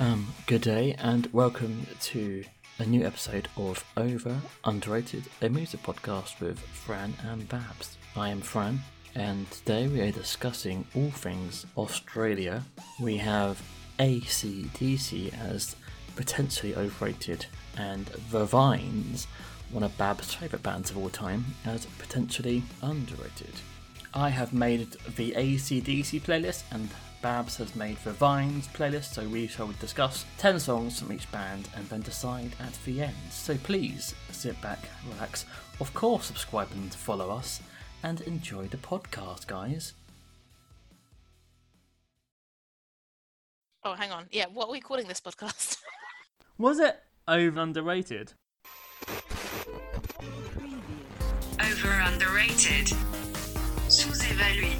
Um, good day and welcome to a new episode of Over Underrated, a music podcast with Fran and Babs. I am Fran, and today we are discussing all things Australia. We have ACDC as potentially overrated, and The Vines, one of Babs' favourite bands of all time, as potentially underrated. I have made the ACDC playlist, and Babs has made the Vines playlist, so we shall discuss 10 songs from each band and then decide at the end. So please sit back, relax, of course, subscribe and follow us, and enjoy the podcast, guys. Oh, hang on. Yeah, what are we calling this podcast? Was it over underrated? Over underrated. Sous-évalué.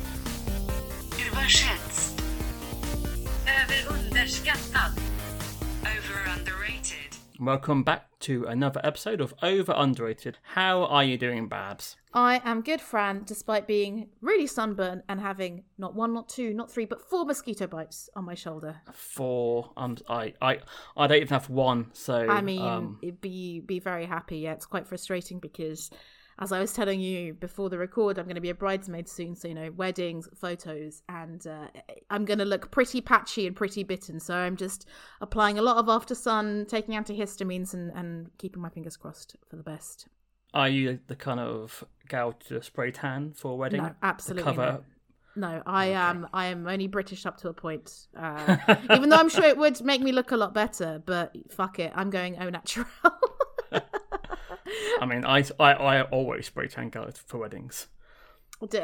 Überschätzt. Över underskattad. Over underrated. Welcome back to another episode of Over Underrated. How are you doing, Babs? I am good, Fran, despite being really sunburned and having not one, not two, not three, but four mosquito bites on my shoulder. Four. um, I, I, I don't even have one. So I mean, um, it'd be be very happy. Yeah, it's quite frustrating because, as I was telling you before the record, I'm going to be a bridesmaid soon. So you know, weddings, photos, and uh, I'm going to look pretty patchy and pretty bitten. So I'm just applying a lot of after sun, taking antihistamines, and and keeping my fingers crossed for the best. are you the kind of gal to spray tan for a wedding? No, absolutely cover. not. No, I am. I am only British up to a point. Uh, even though I'm sure it would make me look a lot better, but fuck it, I'm going au natural. I mean, I, I, I always spray tan gals for weddings.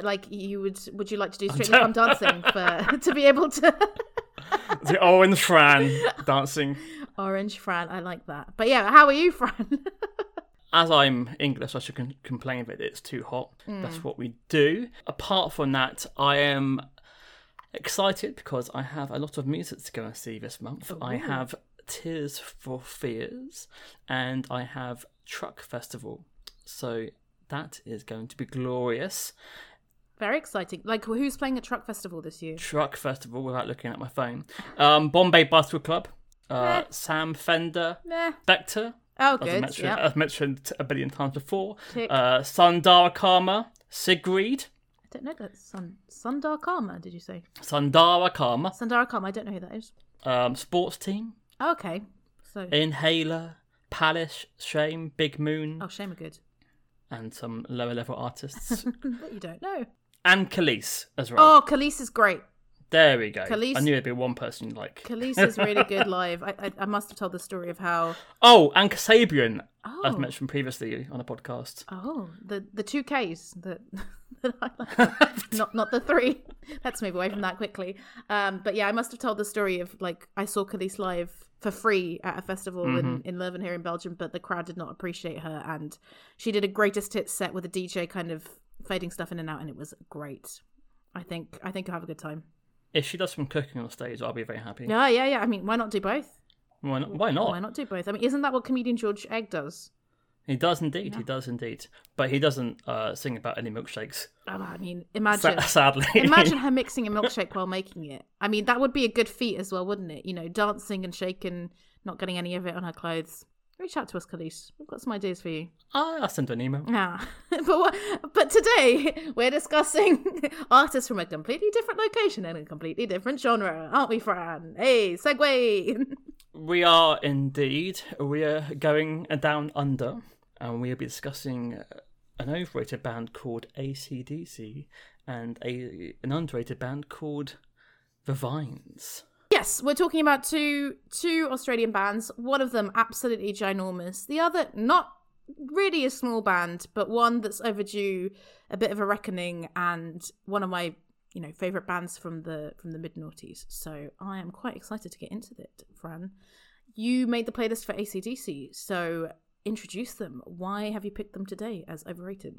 Like you would? Would you like to do strictly come dancing for to be able to The orange Fran dancing. orange Fran? I like that. But yeah, how are you, Fran? As I'm English, I should con- complain that it's too hot. Hmm. That's what we do. Apart from that, I am excited because I have a lot of music to go and see this month. I have Tears for Fears and I have Truck Festival. So that is going to be glorious. Very exciting. Like who's playing at Truck Festival this year? Truck Festival without looking at my phone. Um, Bombay Bicycle Club, uh, Sam Fender. Vector, Oh, as I good. mentioned, Yeah. as mentioned a billion times before. Tick. Uh, Sundara Karma, Sigrid, I don't know that. Sun Sundar Karma. Did you say Sundara Karma, Sundar Karma? I don't know who that is. um, Sports Team, Oh, okay. So Inhaler, Palace, Shame, Big Moon, oh, shame are good. and some lower level artists, But you don't know. and Kelis as well. Oh, Kelis is great. there we go. Kelis- I knew there'd be one person like. Kelis is really good live. I, I, I must have told the story of how. Oh, and Kasabian, as Oh. mentioned previously on a podcast. Oh, the the two Ks that that I like. not not the three. Let's move away from that quickly. Um, but yeah, I must have told the story of like I saw Kelis live for free at a festival in mm-hmm. in Leuven here in Belgium, but the crowd did not appreciate her, and she did a greatest hits set with a DJ kind of fading stuff in and out, and it was great. I think I think you'll have a good time. If she does some cooking on stage, I'll be very happy. Yeah, yeah, yeah. I mean, why not do both? Why not? Why not? Why not do both? I mean, isn't that what comedian George Egg does? He does indeed. He does indeed. But he doesn't uh, sing about any milkshakes. Oh, I mean, Sa- imagine. sadly. Imagine her mixing a milkshake while making it. I mean, that would be a good feat as well, wouldn't it? You know, dancing and shaking, not getting any of it on her clothes. Reach out to us, Kelis. We've got some ideas for you. I'll send an email. Yeah, but what, but today we're discussing artists from a completely different location and a completely different genre, aren't we, Fran? Hey, segue. We are indeed. We are going down under, and we'll be discussing uh, an overrated band called ACDC and a an underrated band called The Vines. Yes, we're talking about two two Australian bands. One of them absolutely ginormous. The other not really a small band, but one that's overdue a bit of a reckoning and one of my you know favorite bands from the from the mid noughties. So I am quite excited to get into it, Fran. You made the playlist for ACDC, so introduce them. Why have you picked them today as overrated?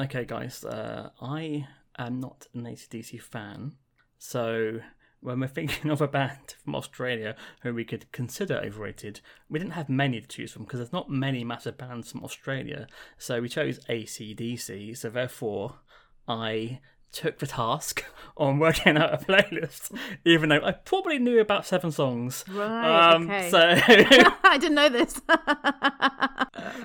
Okay, guys, uh, I am not an ACDC fan, so when we're thinking of a band from Australia who we could consider overrated, we didn't have many to choose from because there's not many massive bands from Australia. So we chose ACDC, so therefore I took the task on working out a playlist, even though I probably knew about seven songs. Right, Um, okay. So, I didn't know this.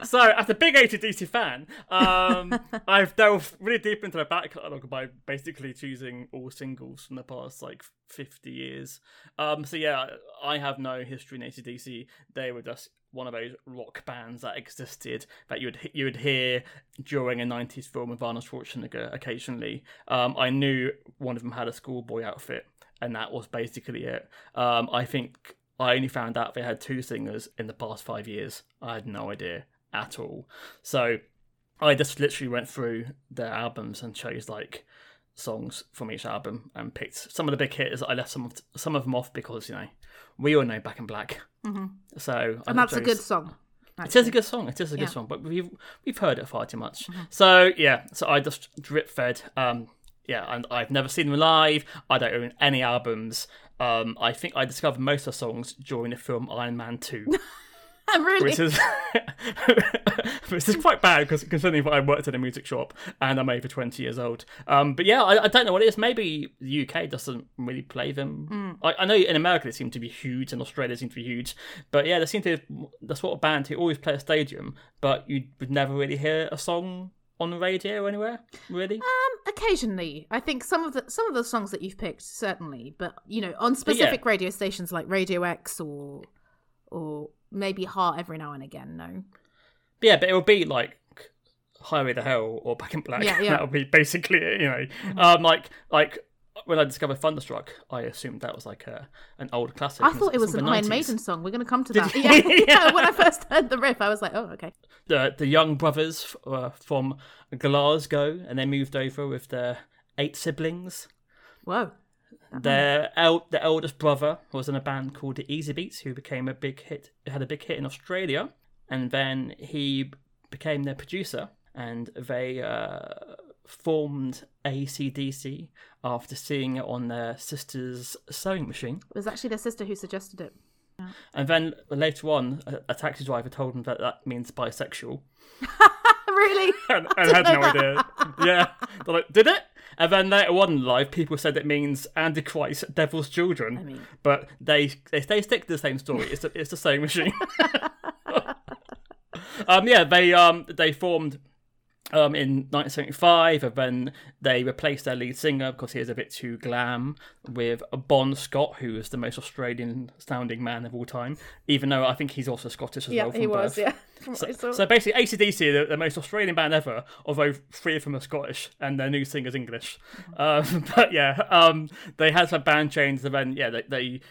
so as a big ACDC fan, um, I've delved really deep into the back catalogue by basically choosing all singles from the past like 50 years. Um, so yeah, I have no history in ACDC. They were just one of those rock bands that existed that you would you would hear during a 90s film with Arnold Schwarzenegger occasionally. Um, I knew one of them had a schoolboy outfit, and that was basically it. Um, I think I only found out they had two singers in the past five years. I had no idea at all. So I just literally went through their albums and chose like songs from each album and picked some of the big hitters. I left some of some of them off because you know we all know Back in Black. Mhm. So I and that's a good song. it is a good song. It is a good Yeah. song, but we've we've heard it far too much. So yeah, so I just drip fed. Um, yeah, and I've never seen them live. I don't own any albums. Um, I think I discovered most of the songs during the film Iron Man Two, really? which is which is quite bad because considering that I worked in a music shop and I'm over twenty years old. Um, but yeah, I, I don't know what it is. Maybe the UK doesn't really play them. I, I know in America they seem to be huge and Australia seem to be huge, but yeah, they seem to the sort of band who always play a stadium, but you would never really hear a song on the radio anywhere. Really? Um, occasionally, I think some of the some of the songs that you've picked certainly, but you know, on specific radio stations like Radio X or or maybe Heart every now and again. No, Yeah, but it would be like Highway to Hell or Back in Black. Yeah, yeah. that would be basically it, you know. Um, like like when I discovered Thunderstruck, I assumed that was like a, an old classic. I thought it was from an Iron 90s. Maiden song. We're going to come to that. Yeah, yeah. Yeah. When I first heard the riff, I was like, oh, okay. The the young brothers uh, from Glasgow, and they moved over with their eight siblings. Whoa. Their el- the eldest brother was in a band called the Easybeats, who became a big hit, had a big hit in Australia, and then he became their producer, and they uh, formed ACDC after seeing it on their sister's sewing machine. It was actually their sister who suggested it. And then later on, a, a taxi driver told him that that means bisexual, really? and, and had no idea. Yeah, they're like, did it? And then later on in life, people said it means Antichrist, Devil's Children. I mean, but they they, they stick to the same story. It's the, it's the same machine. um, yeah, they um they formed um in 1975, and then they replaced their lead singer because he was a bit too glam with Bon Scott, who is the most Australian sounding man of all time. Even though I think he's also Scottish as yeah, well. From he was. Yeah. So, so basically, ACDC are the, the most Australian band ever, although three of them are Scottish and their new singer's English. Um, but yeah, um, they had some band changes, and then yeah, they, they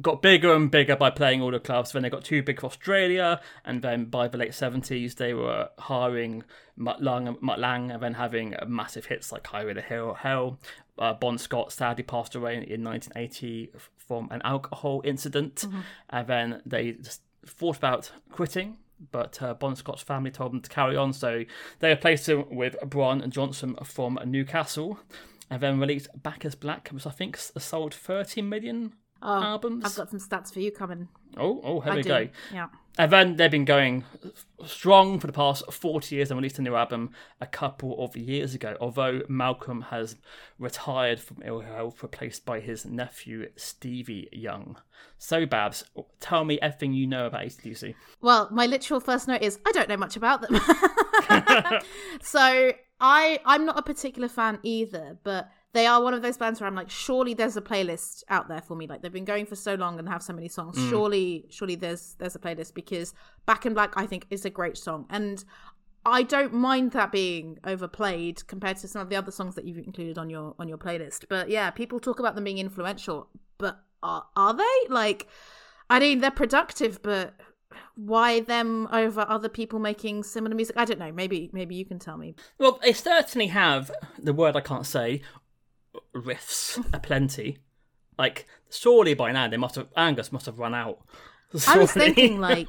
got bigger and bigger by playing all the clubs. Then they got too big for Australia, and then by the late seventies, they were hiring Mutt Lange, Mutt Lange, and then having massive hits like Highway to Hell. Hell. Uh, bon Scott sadly passed away in, in 1980 from an alcohol incident, and then they just thought about quitting. But uh, Bon Scott's family told them to carry on, so they replaced him with Brian Johnson from Newcastle, and then released Back as Black, which I think sold 30 million oh, albums. I've got some stats for you coming. Oh, oh, here I we do. go. Yeah. And then they've been going strong for the past 40 years and released a new album a couple of years ago. Although Malcolm has retired from ill health, replaced by his nephew Stevie Young. So, Babs, tell me everything you know about ACDC. Well, my literal first note is I don't know much about them. so I I'm not a particular fan either, but they are one of those bands where I'm like, surely there's a playlist out there for me. Like they've been going for so long and have so many songs. Mm. Surely, surely there's there's a playlist because Back in Black I think is a great song. And I don't mind that being overplayed compared to some of the other songs that you've included on your on your playlist. But yeah, people talk about them being influential, but are are they? Like I mean, they're productive, but why them over other people making similar music? I don't know. Maybe maybe you can tell me. Well, they certainly have the word I can't say riffs aplenty. Like, surely by now they must have Angus must have run out. I was thinking like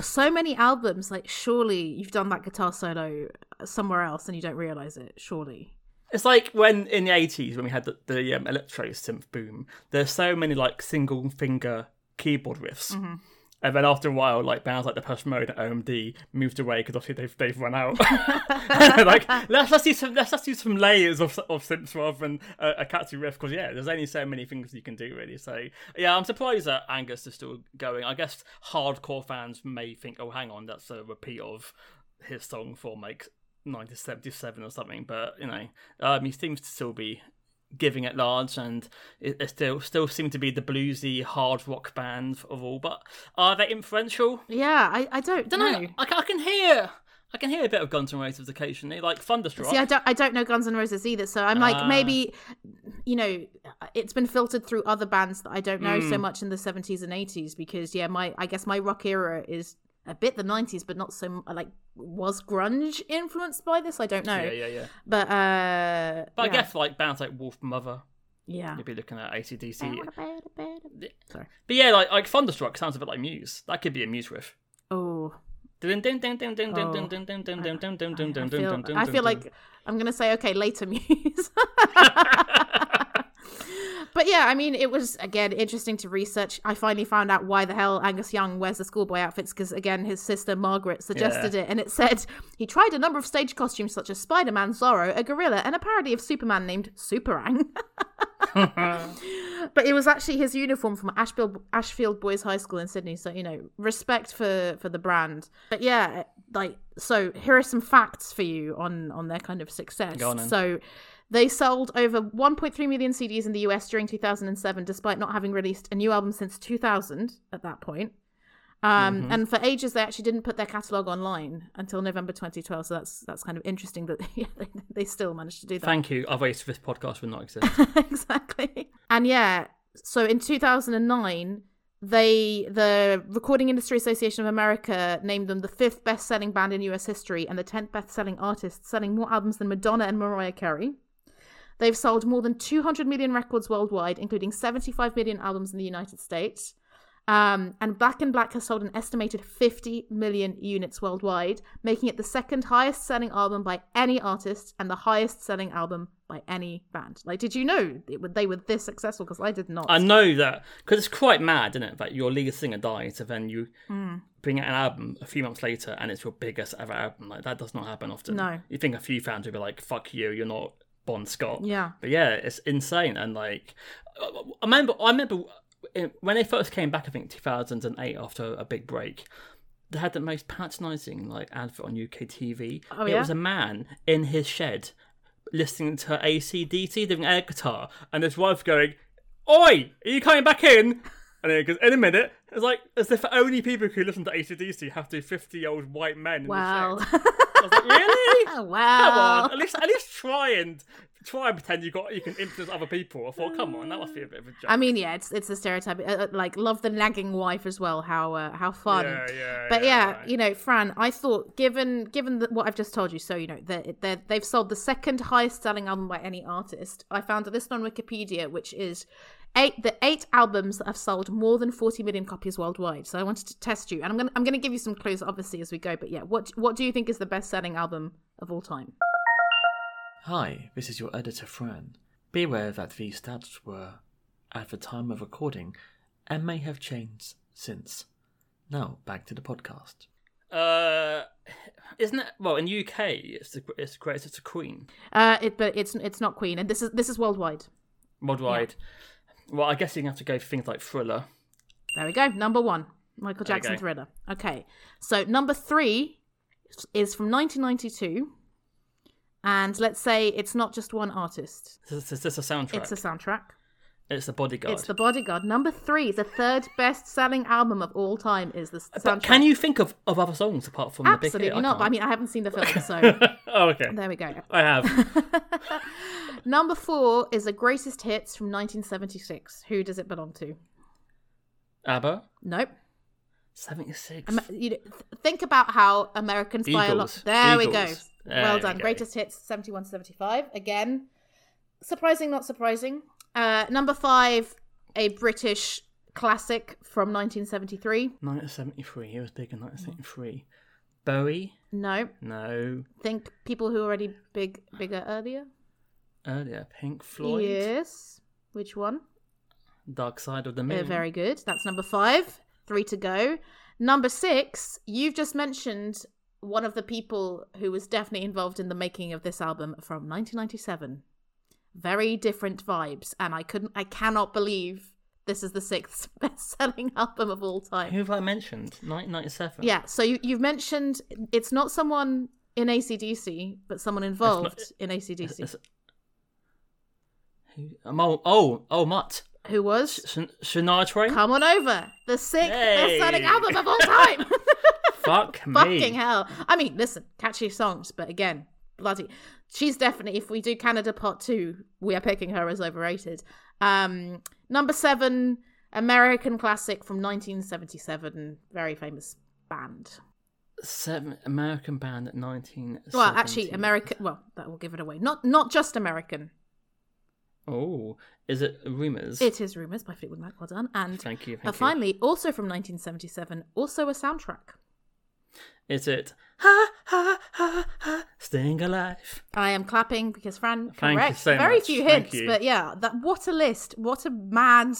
so many albums. Like surely you've done that guitar solo somewhere else and you don't realize it. Surely. It's like when in the eighties when we had the, the um, electro synth boom. There's so many like single finger keyboard riffs, Mm-hmm. And then after a while, like bands like Depeche Mode and OMD moved away because obviously they've they've run out. like let's let's do some let's just do some layers of of synths rather than a, a catchy riff because yeah, there's only so many things you can do really. So yeah, I'm surprised that Angus is still going. I guess hardcore fans may think, oh, hang on, that's a repeat of his song from like 1977 or something. But you know, um, he seems to still be giving it large, and it, it still still seem to be the bluesy hard rock band of all. But are they influential? Yeah, I, I don't, don't know. know. I, I can hear. I can hear a bit of Guns N' Roses occasionally, like Thunderstruck. See, I don't, I don't know Guns N' Roses either, so I'm like, Ah. maybe, you know, it's been filtered through other bands that I don't know so Mm. much in the 70s and 80s because, yeah, my, I guess my rock era is a bit the 90s, but not so like was grunge influenced by this? I don't know, yeah, yeah, yeah. but uh, But I yeah. guess like bands like Wolfmother, yeah. you'd be looking at ACDC. Sorry. But yeah, like like Thunderstruck sounds a bit like Muse. That could be a Muse riff. Oh, Oh. I, dun, I dun, feel, dun, dun, I dun, feel dun. like I'm gonna say okay later muse. But yeah, I mean, it was again interesting to research. I finally found out why the hell Angus Young wears the schoolboy outfits because again, his sister Margaret suggested it, and it said he tried a number of stage costumes such as Spider-Man, Zorro, a gorilla, and a parody of Superman named Superang. but it was actually his uniform from Ashfield Ashfield Boys High School in Sydney. So you know, respect for for the brand. But yeah, like so, here are some facts for you on on their kind of success. Go on. So. They sold over 1.3 million CDs in the US during 2007, despite not having released a new album since 2000 at that point. Um, Mm-hmm. And for ages, they actually didn't put their catalog online until November 2012. So that's that's kind of interesting that yeah, they, they still managed to do that. Thank you. Otherwise, this podcast would not exist. exactly. And yeah, so in 2009, they the Recording Industry Association of America named them the fifth best-selling band in US history and the 10th best-selling artist, selling more albums than Madonna and Mariah Carey. They've sold more than 200 million records worldwide, including 75 million albums in the United States. Um, and Black and Black has sold an estimated 50 million units worldwide, making it the second highest selling album by any artist and the highest selling album by any band. Like, did you know it, would- they were this successful? Because I did not. I know that because it's quite mad, isn't it? That your lead singer dies and then you Hmm. bring out an album a few months later and it's your biggest ever album. Like that does not happen often. No. You think a few fans would be like, "Fuck you, you're not Bon Scott." Yeah. But yeah, it's insane. And like, I remember, I remember when they first came back. I think 2008 after a big break. They had the most patronising like advert on UK TV. Oh, it yeah? was a man in his shed listening to ACDC doing air guitar, and his wife going, "Oi, are you coming back in?" And then it goes, "In a minute." It's like as if only people who listen to ACDC have to be fifty-year-old white men. In wow. The shed. I was like, really? Come wow. on, at least at least try and try and pretend you got you can influence other people. I thought, come on, that must be a bit of a joke. I mean, yeah, it's it's the stereotype. Uh, uh, like, love the nagging wife as well. How uh, how fun. yeah, yeah, But yeah, right. you know, Fran, I thought given given the, what I've just told you, so you know they they they've sold the second highest selling album by any artist. I found list on Wikipedia, which is eight the eight albums that have sold more than forty million copies worldwide. So I wanted to test you, and I'm gonna I'm gonna give you some clues, obviously, as we go. But yeah, what what do you think is the best selling album of all time? Hi, this is your editor Fran. Be aware that these stats were at the time of recording and may have changed since. Now back to the podcast. Uh, isn't it? Well, in UK, it's the it's the greatest. It's a Queen Uh, it but it's it's not Queen, and this is this is worldwide. worldwide. Well, I guess you can have to go for things like Thriller. There we go. Number one, Michael Jackson. Thriller. Okay, so number three is from 1992, and let's say it's not just one artist; Is this, is this a soundtrack? it's a soundtrack. It's the Bodyguard. It's The Bodyguard. Number three, the third best-selling album of all time, is the soundtrack. But can you think of, of other songs apart from the big Absolutely hit? not. But I mean, I haven't seen the film, so oh, okay. there we go. I have. Number four is the greatest hits from 1976. Who does it belong to? ABBA. Nope. 76. Am- you know, th- think about how Americans buy a lot. Eagles. There we go. There well done. go. Greatest hits 71 75. Again, surprising, not surprising. Uh, number five, a British classic from 1973. 1973. He was big in 1973. Bowie? No, No. think people who were already big, bigger earlier. Earlier. Pink Floyd? Yes. Which one? Dark Side of the Uh, Moon. very good. That's number five. Three to go. Number six, you've just mentioned one of the people who was definitely involved in the making of this album from 1997. Very different vibes, and I couldn't, I cannot believe this is the sixth best-selling album of all time. Who have I mentioned? 1997. Yeah, so you, you've mentioned it's not someone in ACDC, but someone involved in ACDC. It's- Who? Um, oh, oh, oh, Mutt. Who was? Sh- Shania Twain. Come on over. The sixth Hey. best-selling album of all time. Fuck me. Fucking hell. I mean, listen, catchy songs, but again, bloody. She's definitely, if we do Canada Part 2, we are picking her as overrated. Um, number seven, American classic from 1977, very famous band. Seven American band at 19. Well, actually, American. Well, that will give it away. Not not just American. Oh, is it Rumors? It is Rumors by Fleetwood Mac. Well done. And Thank you. Thank uh, you. finally, also from 1977, also a soundtrack. Is it ha ha ha ha staying alive? I am clapping because Fran Thank correct. so Very much. few hints, but yeah, that what a list! What a mad,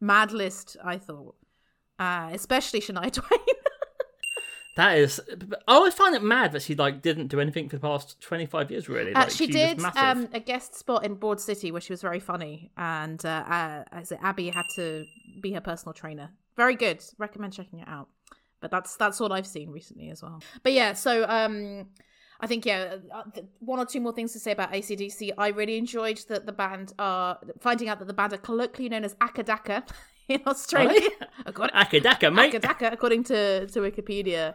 mad list! I thought, uh, especially Shania Twain. That is. I always find it mad that she like didn't do anything for the past 25 years. Really, Uh, like, she did um, a guest spot in Broad City where she was very funny, and uh, uh, as Abbi had to be her personal trainer. Very good. Recommend checking it out. But that's that's all I've seen recently as well. But yeah, so um, I think yeah, uh, one or two more things to say about ACDC. I really enjoyed that the band are finding out that the band are colloquially known as Acca Dacca in Australia. According- Acca Dacca, mate. Acca Dacca, according to, to Wikipedia.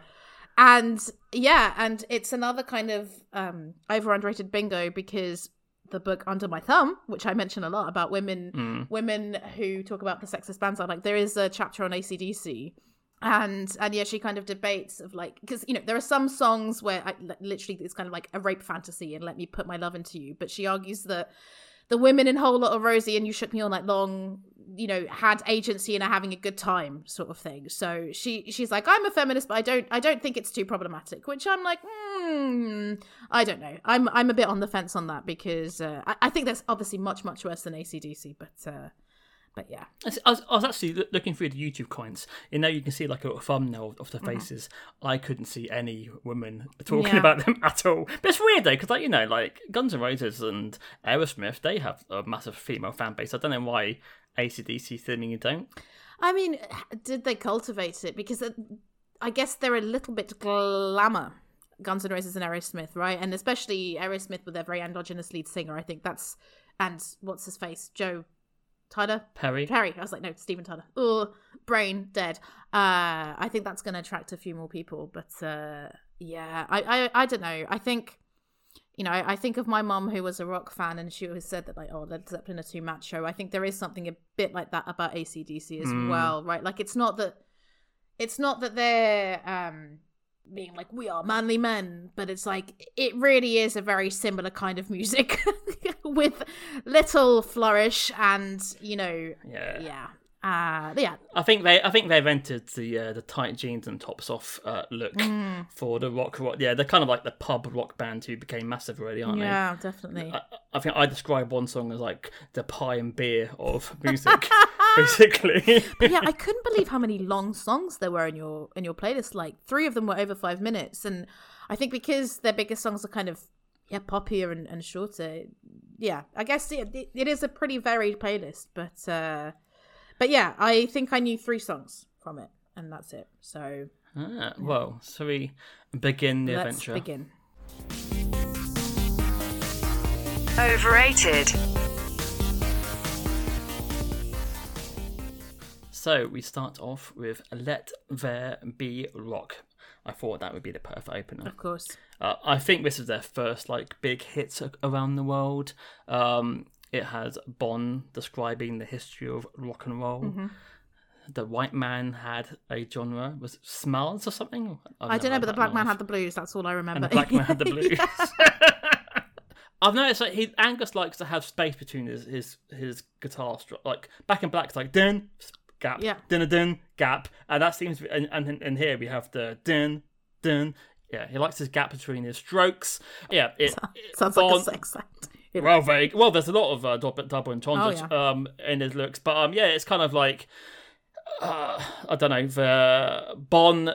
And yeah, and it's another kind of um, over underrated bingo because the book Under My Thumb, which I mention a lot about women Mm. women who talk about the sexist bands, are like there is a chapter on ACDC. And and yeah, she kind of debates of like because you know there are some songs where I, literally it's kind of like a rape fantasy and let me put my love into you, but she argues that the women in Whole Lotta Rosie and You Shook Me All Night Long, you know, had agency and are having a good time, sort of thing. So she she's like, I'm a feminist, but I don't I don't think it's too problematic. Which I'm like, hmm, I don't know. I'm I'm a bit on the fence on that because uh, I, I think that's obviously much much worse than ACDC, but uh, but yeah, I was, I was actually looking through the YouTube comments. You know, you can see like a little thumbnail of the faces. I couldn't see any women talking Mm-hmm. Yeah. about them at all. But it's weird though, because like you know, like Guns N' Roses and Aerosmith, they have a massive female fan base. I don't know why ACDC thinning you don't. I mean, did they cultivate it? Because I guess they're a little bit glamour. Guns N' Roses and Aerosmith, right? And especially Aerosmith with their very androgynous lead singer. I think that's and what's his face, Joe Tyler Perry. Perry. I was like, no, Steven Tyler. Oh, brain dead. Uh, I think that's going to attract a few more people. But uh, yeah, I, I, I don't know. I think, you know, I, I think of my mom who was a rock fan, and she always said that like, oh, Led Zeppelin are too macho. I think there is something a bit like that about ACDC as Mm. well, right? Like, it's not that, it's not that they're um being like we are manly men, but it's like it really is a very similar kind of music with little flourish and you know Yeah. yeah uh yeah I think they, I think they've entered the uh, the tight jeans and tops off uh, look Mm. for the rock, rock. Yeah, they're kind of like the pub rock band who became massive already, aren't they? yeah definitely? I, I think I describe one song as like the pie and beer of music, basically. But yeah i couldn't believe how many long songs there were in your in your playlist like three of them were over five minutes and i think because their biggest songs are kind of yeah poppier and, and shorter yeah i guess it, it, it is a pretty varied playlist but uh but yeah i think i knew three songs from it and that's it so ah, well, so we begin the let's adventure. begin Overrated. So we start off with "Let There Be Rock." I thought that would be the perfect opener. of course Uh, I think this is their first like big hit around the world. Um, it has Bon describing the history of rock and roll. Mm-hmm. The white man had a genre was it smells or something. I've I don't know, but the black man had the blues. That's all I remember. and the black man had the blues. I've noticed that he Angus likes to have space between his his, his guitar stro- like back in black it's like dun gap Yeah. dun dun gap and that seems and, and and here we have the dun dun yeah he likes his gap between his strokes yeah it, it- Sounds like a sex act. Well very well there's a lot of uh, double, double entendres Oh, um in his looks but um yeah it's kind of like uh, I don't know the Bon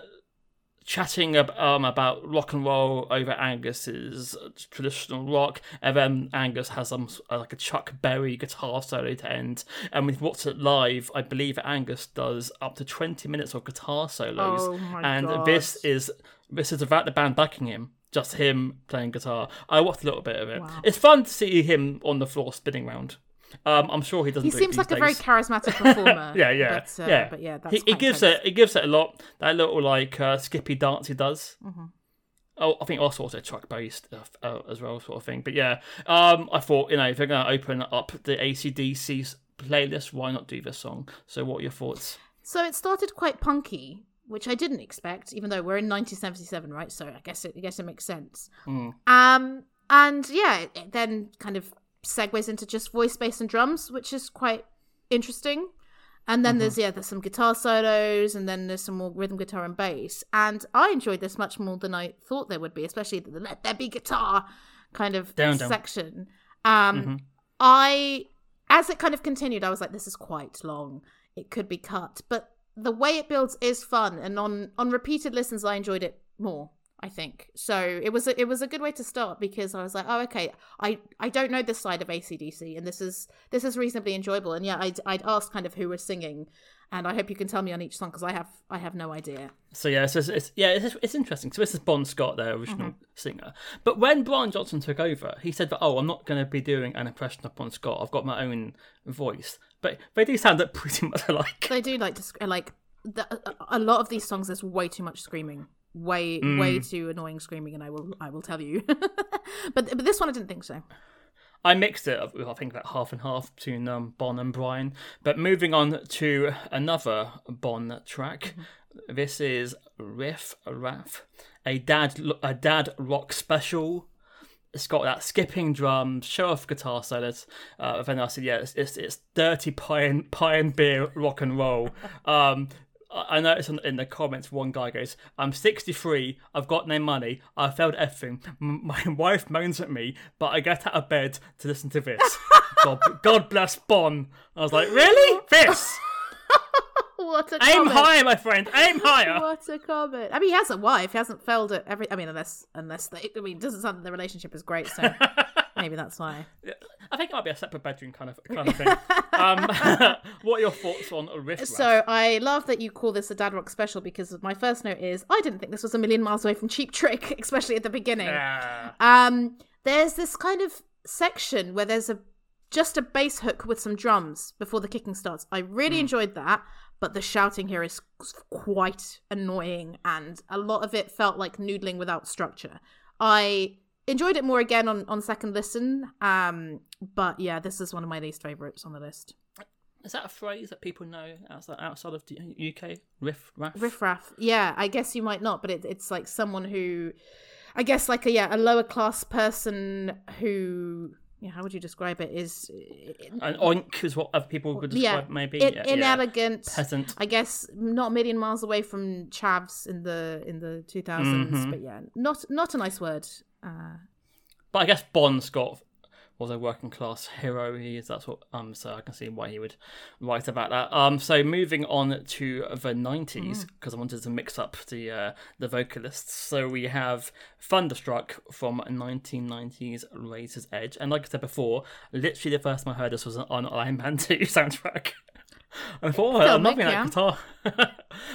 chatting ab- um, about rock and roll over Angus's traditional rock, and then Angus has some uh, like a Chuck Berry guitar solo to end. And with What's it live, I believe Angus does up to twenty minutes of guitar solos, Oh and this is this is without the band backing him. Just him playing guitar. I watched a little bit of it. Wow. It's fun to see him on the floor spinning around. Um, I'm sure he doesn't. He do seems like a very charismatic performer. Yeah, yeah, but, uh, yeah. But yeah, that's he, he gives intense. it. He gives it a lot. That little like uh, skippy dance he does. Mm-hmm. Oh, I think also also Chuck Berry stuff uh, as well, sort of thing. But yeah, um, I thought you know if they're going to open up the ACDC playlist, why not do this song? So, what are your thoughts? So it started quite punky, which I didn't expect, even though we're in 1977, right? So I guess it, I guess it makes sense. Hmm. Um, and yeah, it, it then kind of segues into just voice, bass, and drums, which is quite interesting. And then there's yeah, there's some guitar solos, and then there's some more rhythm guitar and bass. And I enjoyed this much more than I thought there would be, especially the "Let There Be Guitar" kind of Down, down. section. Um, Mhm. I, as it kind of continued, I was like, this is quite long. It could be cut, but the way it builds is fun, and on on repeated listens, I enjoyed it more. I think so. It was a, it was a good way to start because I was like, oh, okay, I I don't know this side of ACDC, and this is this is reasonably enjoyable. And yeah, I'd I'd asked kind of who was singing, and I hope you can tell me on each song because I have I have no idea. So yeah, so it's, it's yeah, it's, it's interesting. So this is Bon Scott, their original Mm-hmm. singer. But when Brian Johnson took over, he said that oh, I'm not going to be doing an impression of Bon Scott. I've got my own voice. But they do sound pretty much alike. They do like to sc- like the, a- a lot of these songs. There's way too much screaming, way Mm. way too annoying screaming, and I will I will tell you. but but this one I didn't think so. I mixed it, I think, about half and half between um, Bon and Brian. But moving on to another Bon track, this is Riff Raff, a dad a dad rock special. It's got that skipping drums, show off guitar solos. Uh, then I said, yeah, it's, it's, it's dirty pie and, pie and beer rock and roll. Um, I noticed in- in the comments, one guy goes, I'm 63, I've got no money, I failed everything. My wife moans at me, but I get out of bed to listen to this. God, God bless Bon. I was like, really? This? What a Aim comment. higher, my friend, aim higher. What a comment. I mean, he has a wife. He hasn't failed at every. I mean, unless unless they. I mean, doesn't sound the relationship is great. So maybe that's why. I think it might be a separate bedroom kind of kind of thing. Um, what are your thoughts on Riff So I love that you call this a dad rock special because my first note is I didn't think this was a million miles away from Cheap Trick, especially at the beginning. Um, there's this kind of section where there's a just a bass hook with some drums before the kicking starts. I really enjoyed that, but the shouting here is quite annoying, and a lot of it felt like noodling without structure. I enjoyed it more again on on second listen, um, but yeah, this is one of my least favorites on the list. Is that a phrase that people know outside outside of the UK? Riff Raff. Riff raff. Yeah, I guess you might not, but it, it's like someone who, I guess, like a yeah, a lower class person who, yeah, how would you describe it? Is An oink is what other people would yeah, describe. maybe in- yeah, yeah. inelegant. peasant. I guess not a million miles away from chavs in the in the two Mm-hmm. but yeah, not not a nice word. Uh, But I guess Bon Scott was a working class hero. He is that's what um so I can see why he would write about that. Um so moving on to the nineties because I wanted to mix up the uh, the vocalists. So we have Thunderstruck from 1990s Razor's Edge, and like I said before, literally the first time I heard this was on Iron Man 2 soundtrack. I thought, oh, I'm loving that guitar.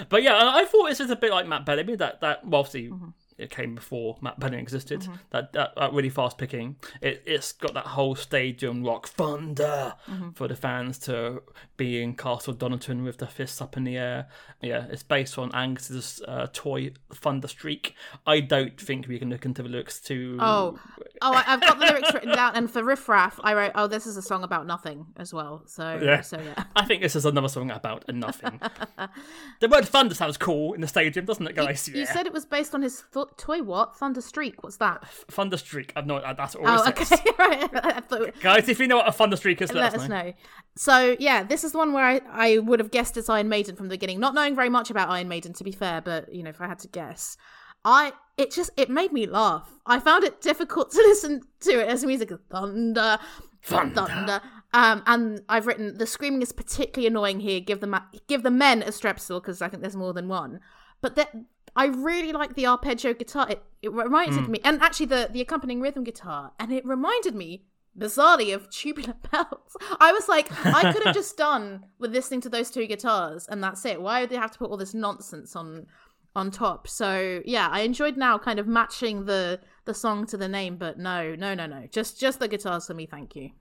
but yeah, I I thought this was a bit like Matt Bellamy. That that well, obviously it came before Matt Bellamy existed. That, that that really fast picking. It it's got that whole stadium rock thunder for the fans to be in Castle Donington with the fists up in the air. Yeah, it's based on Angus's uh, toy Thunder Streak. I don't think we can look into the lyrics to. oh, oh, I've got the lyrics written down, and for Riff Raff, I wrote, oh, this is a song about nothing as well. So Yeah. so yeah. I think this is another song about nothing. the word thunder sounds cool in the stadium, doesn't it, guys? You Yeah. said it was based on his th- toy what? Thunder Streak. What's that? Thunder Streak. I've no, that's all Oh, okay, right. Thought, Guys, if you know what a Thunder Streak is, let us know. So yeah, this is the one where I, I would have guessed it's Iron Maiden from the beginning, not knowing very much about Iron Maiden to be fair, but you know, if I had to guess. I it just it made me laugh. I found it difficult to listen to it as music thunder, Thunder. thunder. Um, and I've written the screaming is particularly annoying here. Give the ma- give the men a strepsil because I think there's more than one. But that I really like the arpeggio guitar. It, it reminded hmm. me, and actually the the accompanying rhythm guitar, and it reminded me bizarrely of tubular bells. I was like, I could have just done with listening to those two guitars, and that's it. Why would they have to put all this nonsense on on top? So yeah, I enjoyed now kind of matching the the song to the name, but no, no, no, no, just just the guitars for me. Thank you.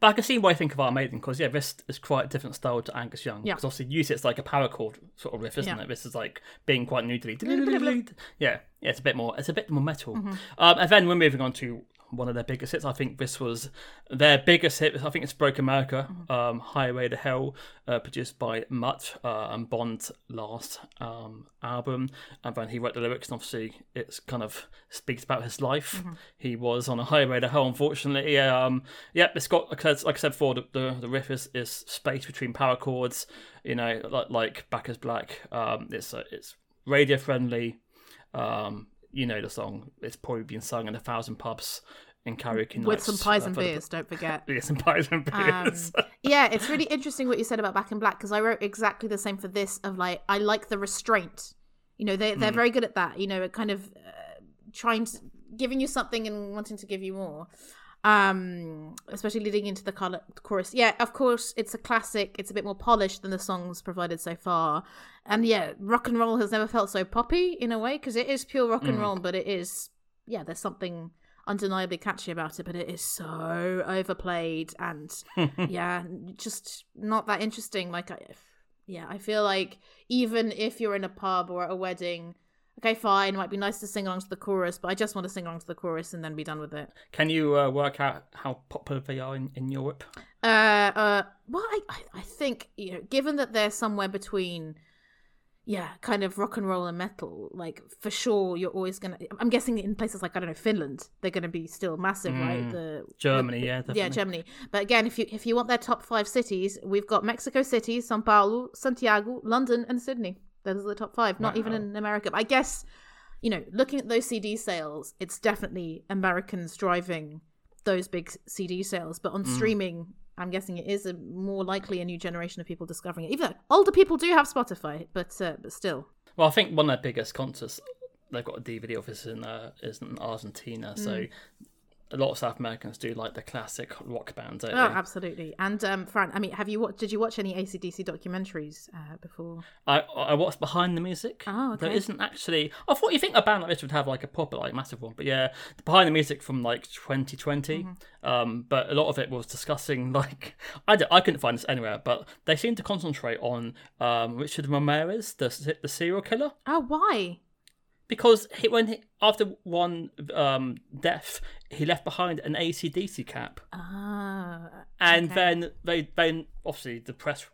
But I can see why you think of Iron Maiden because yeah, this is quite a different style to Angus Young. Yeah. Because obviously, usually it's like a power chord sort of riff, isn't Yeah. it? This is like being quite noodly. Yeah, yeah, it's a bit more. It's a bit more metal. Mm-hmm. Um, and then we're moving on to one of their biggest hits. I think this was their biggest hit. I think it's "Broke America," Mm-hmm. um, "Highway to Hell," uh, produced by Mutt uh, and Bon's last um, album. And then he wrote the lyrics, and obviously it's kind of speaks about his life. Mm-hmm. He was on a highway to hell, unfortunately. Yeah, um, yeah, it's got like I said, like I said before, the, the, the riff is, is space between power chords. You know, like like Back is Black. Um, it's uh, it's radio friendly. Um, you know the song. It's probably been sung in a thousand pubs in karaoke With nights, some pies uh, and the- beers, don't forget. Yeah, some pies and Um, beers. yeah, it's really interesting what you said about Back in Black because I wrote exactly the same for this. Of like, I like the restraint. You know, they they're very good at that. You know, at kind of uh, trying to giving you something and wanting to give you more. Um, especially leading into the chorus. Yeah, of course, it's a classic. It's a bit more polished than the songs provided so far. And yeah, rock and roll has never felt so poppy in a way because it is pure rock and roll, but it is yeah, there's something undeniably catchy about it, but it is so overplayed and yeah, just not that interesting. Like, I, yeah, I feel like even if you're in a pub or at a wedding, okay, fine, it might be nice to sing along to the chorus, but I just want to sing along to the chorus and then be done with it. Can you uh, work out how popular they are in, in Europe? Uh, uh, well, I, I, think you know, given that they're somewhere between, yeah, kind of rock and roll and metal, like for sure, you're always gonna. I'm guessing in places like I don't know Finland, they're gonna be still massive, right? The Germany, the- yeah, yeah. Germany. But again, if you if you want their top five cities, we've got Mexico City, São Paulo, Santiago, London, and Sydney. Those are the top five. Not even in America. But I guess, you know, looking at those CD sales, it's definitely Americans driving those big CD sales. But on Mm. streaming, I'm guessing it is a more likely a new generation of people discovering it. Even though older people do have Spotify, but uh, but still. Well, I think one of their biggest concerts, they've got a DVD office in uh, is in Argentina, so Mm. A lot of South Americans do like the classic rock bands. Don't Oh, they? absolutely. And um, Fran, I mean, have you watched? Did you watch any ACDC documentaries uh, before? I I watched behind the music. Oh, There okay. isn't actually. I thought you think a band like this would have like a proper like massive one, but yeah, behind the music from like 2020. Mm-hmm. Um, but a lot of it was discussing like I I couldn't find this anywhere, but they seem to concentrate on um Richard Ramirez, the the serial killer, Oh, why? Because he, when he, after one um death, he left behind an ACDC cap. Ah, and Okay. then they then obviously the press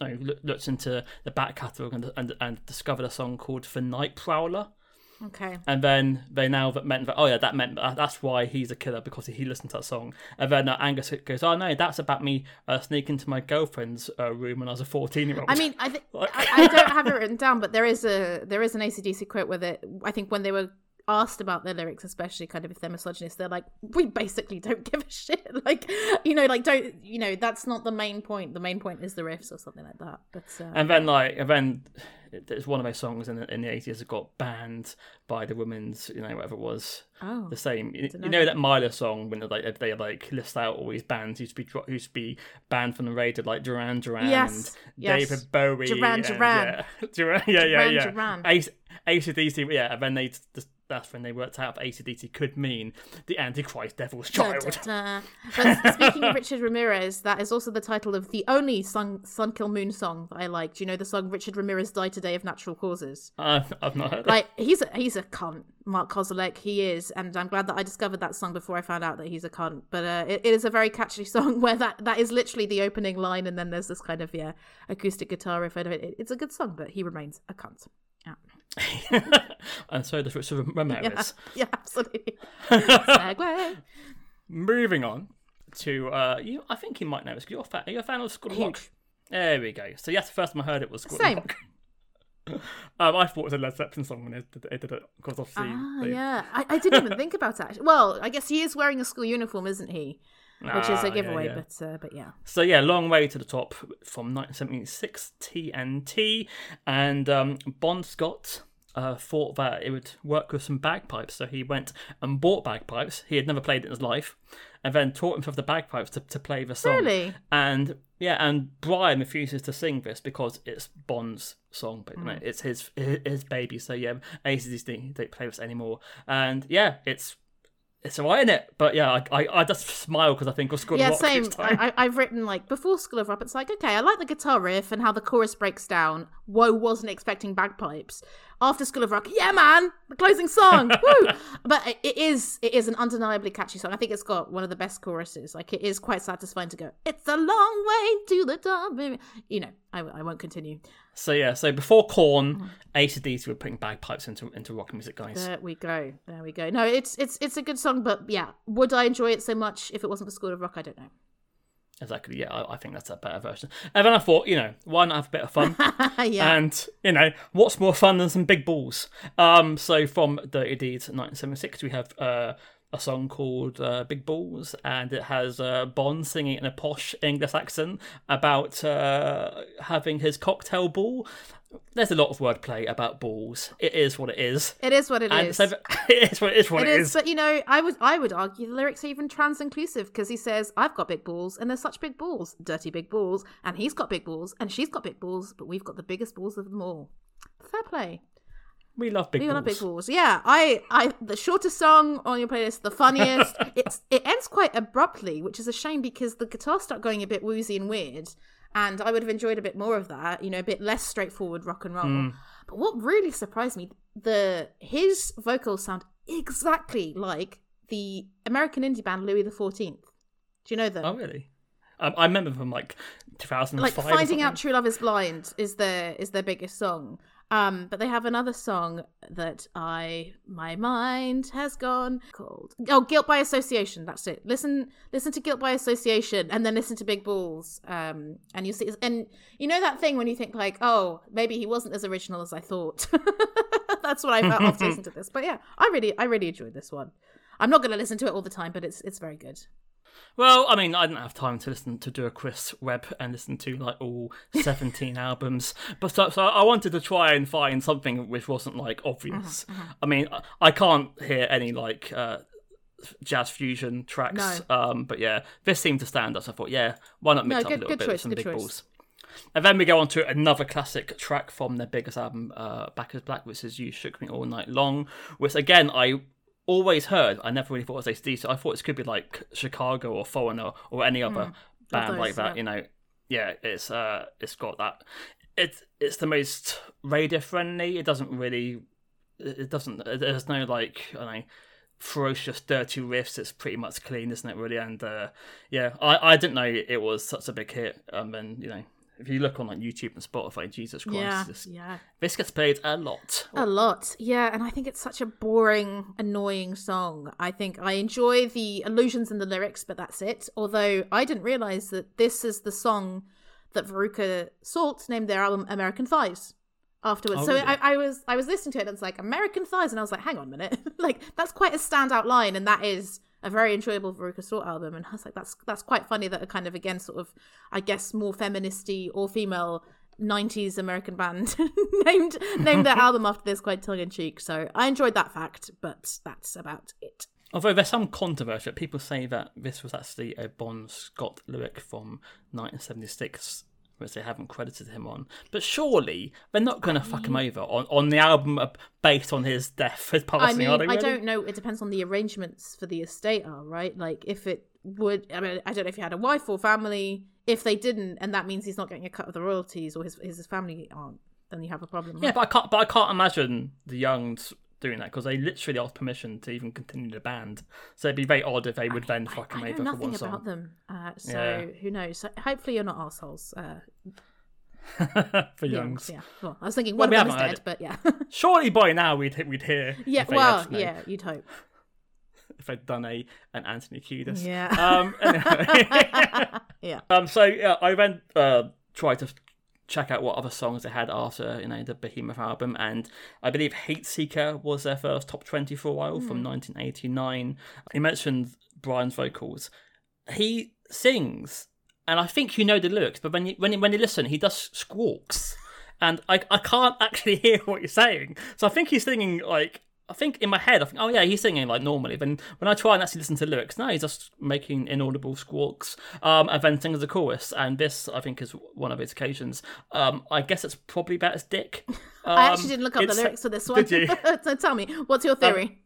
you know, looked into the back catalogue and, and and discovered a song called "The Night Prowler," okay. and then they now that meant that oh yeah that meant that that's why he's a killer because he listened to that song, and then uh, Angus goes oh no that's about me uh, sneaking into my girlfriend's uh, room when I was a fourteen year old. I mean, I, th- Like- I I don't have it written down, but there is a there is an ACDC quote where they, I think when they were asked about their lyrics, especially kind of if they're misogynist, they're like, we basically don't give a shit. Like, you know, like don't you know that's not the main point. The main point is the riffs or something like that. But uh, and then like and then it's one of those songs in the, in the 80s that got banned by the women's you know whatever it was oh, the same. You, you know that Myla song when they like they like list out all these bands used to be used to be banned from the radio like Duran Duran Yes, and yes. David Bowie. Duran Duran. yeah, Duran, yeah, yeah, Duran yeah. Duran. Ace, ACDC, yeah, and then they just, that's when they worked out ACDC could mean the Antichrist Devil's Child. da, da. But speaking of Richard Ramirez, that is also the title of the only Sun, Sun Kil Moon song that I like. Do you know the song Richard Ramirez died today of natural causes? I've, I've not heard that. Like he's a he's a cunt, Mark Kozelek. He is, and I'm glad that I discovered that song before I found out that he's a cunt. But uh, it, it is a very catchy song where that that is literally the opening line, and then there's this kind of yeah acoustic guitar riff. out of. It- It's a good song, but he remains a cunt. Yeah, and so does Richard Ramirez. yeah, absolutely. Segue. Moving on to uh, you, I think you might know this. 'cause You're a fan. Are you a fan of School of Rock? There we go. So yes, the first time I heard it was School of Rock. um, I thought it was a Led Zeppelin song when they did, they did it because obviously Ah, they, yeah. I, I didn't even think about it. Actually. Well, I guess he is wearing a school uniform, isn't he? Which is a giveaway. yeah. But uh, but yeah, So yeah, long way to the top from 1976 TNT, and um, Bon Scott uh, thought that it would work with some bagpipes, so he went and bought bagpipes. He had never played it in his life, and then taught himself the bagpipes to, to play the song. Really? And yeah, and Brian refuses to sing this because it's Bon's song, but you know, Mm. it's his his baby. So yeah, ACDC don't play this anymore, and yeah, it's. It's alright in it, but yeah, I I, I just smile because I think of School of Rock. yeah, same. I, I, I've written like before School of Rock. It's like okay, I like the guitar riff and how the chorus breaks down. Whoa, wasn't expecting bagpipes. After School of Rock, yeah, man, the closing song. Woo! But it- it is it is an undeniably catchy song. I think it's got one of the best choruses. Like it is quite satisfying to go. It's a long way to the top. You know, I, I won't continue. So yeah, so before Mm. of these were putting bagpipes into into rock music, guys. There we go. There we go. No, it's it's it's a good song, but yeah, would I enjoy it so much if it wasn't for School of Rock? I don't know. Exactly. Yeah, I, I think that's a better version. And then I thought, you know, why not have a bit of fun? yeah. And you know, what's more fun than some big balls? Um, so from Dirty Deeds, 1976, we have uh, a song called uh, "Big Balls," and it has uh, Bon singing in a posh English accent about uh, having his cocktail ball. There's a lot of wordplay about balls. It is what it is. it is what it and is. so it is what it is. What It is, but you know, I would I would argue the lyrics are even trans inclusive because he says, "I've got big balls, and they're such big balls, dirty big balls, and he's got big balls, and she's got big balls, but we've got the biggest balls of them all." Fair play. We love big We balls. love big balls. Yeah, I, I, the shortest song on your playlist, the funniest. it's it ends quite abruptly, which is a shame because the guitars start going a bit woozy and weird, and I would have enjoyed a bit more of that. You know, a bit less straightforward rock and roll. Hmm. But what really surprised me, the his vocals sound exactly like the American indie band Louis the Fourteenth. Do you know them? Oh really? Um, I remember from like 2005. like finding out true love is blind is their is their biggest song um but they have another song that i my mind has gone called oh guilt by association that's it. Listen listen to guilt by association and then listen to big balls um and you see and you know that thing when you think like oh maybe he wasn't as original as i thought. That's what i felt after listening to this but yeah i really i really enjoyed this one. I'm not going to listen to it all the time but it's it's very good Well, I mean, I didn't have time to listen to do a Chris Webb and listen to like all 17 albums, but so, so I wanted to try and find something which wasn't like obvious. Uh-huh, I mean, I, I can't hear any like uh, jazz fusion tracks, um, but yeah, this seemed to stand out. So I thought, yeah, why not mix No, up good- a little bit choice, with some big choice. balls? And then we go on to another classic track from their biggest album, uh, Back in Black, which is You Shook Me All Night Long, which again, I always heard, I never really thought it was ACDC. I thought it could be like Chicago or Foreigner or any other band those, like that, yeah. you know. Yeah, it's uh it's got that it's it's the most radio friendly. It doesn't really it doesn't there's no like I don't know ferocious dirty riffs it's pretty much clean isn't it really and uh yeah i i didn't know it was such a big hit um and you know if you look on like youtube and spotify jesus christ yeah this, yeah this gets played a lot A lot, yeah, and I think it's such a boring, annoying song. I think I enjoy the allusions in the lyrics, but that's it. Although I didn't realize that this is the song that Veruca Salt named their album American Thighs afterwards. Oh, so really? I, I was I was listening to it and it's like American Thighs, and I was like, hang on a minute, like that's quite a standout line, and that is a very enjoyable Veruca Salt album. And I was like, that's that's quite funny that a kind of again sort of I guess more feministy or female 90s American band named named their album after this quite tongue in cheek. So I enjoyed that fact, but that's about it. although there's some controversy people say that this was actually a bon scott lyric from 1976 which they haven't credited him on but surely they're not going to fuck him over on, on the album uh, based on his death his I mean, they I don't know. It depends on the arrangements for the estate are right. Like if it would, I mean, I don't know if he had a wife or family. If they didn't, and that means he's not getting a cut of the royalties, or his his family aren't, then you have a problem. Yeah, right? but I can't. But I can't imagine the Youngs doing that because they literally asked permission to even continue the band. So it'd be very odd if they would then I, fuck him I know over for nothing one about them, uh, so Yeah. who knows? So hopefully, you're not assholes. Uh, for Youngs. yeah. Well, I was thinking Well, one we of them is dead, but yeah, Surely by now we'd we'd hear. yeah. Well, had, you know, yeah, you'd hope. If I'd done a an Anthony Kiedis. Yeah. Um. Anyway. Yeah. Um. So yeah, I then uh tried to check out what other songs they had after you know the Behemoth album, and I believe Heatseeker was their first top twenty for a while Hmm. from 1989. You mentioned Brian's vocals. he sings, and I think you know the lyrics, but when you, when you, when you listen, he does squawks, and I I can't actually hear what you're saying. So I think he's singing like. I think in my head, I think, oh yeah, he's singing like normally. Then when I try and actually listen to lyrics, now he's just making inaudible squawks, um, and then sings the chorus. And this, I think, is one of his occasions. Um, I guess it's probably about his dick. I Um, actually didn't look up the lyrics for this one. Did you? so tell me, what's your theory?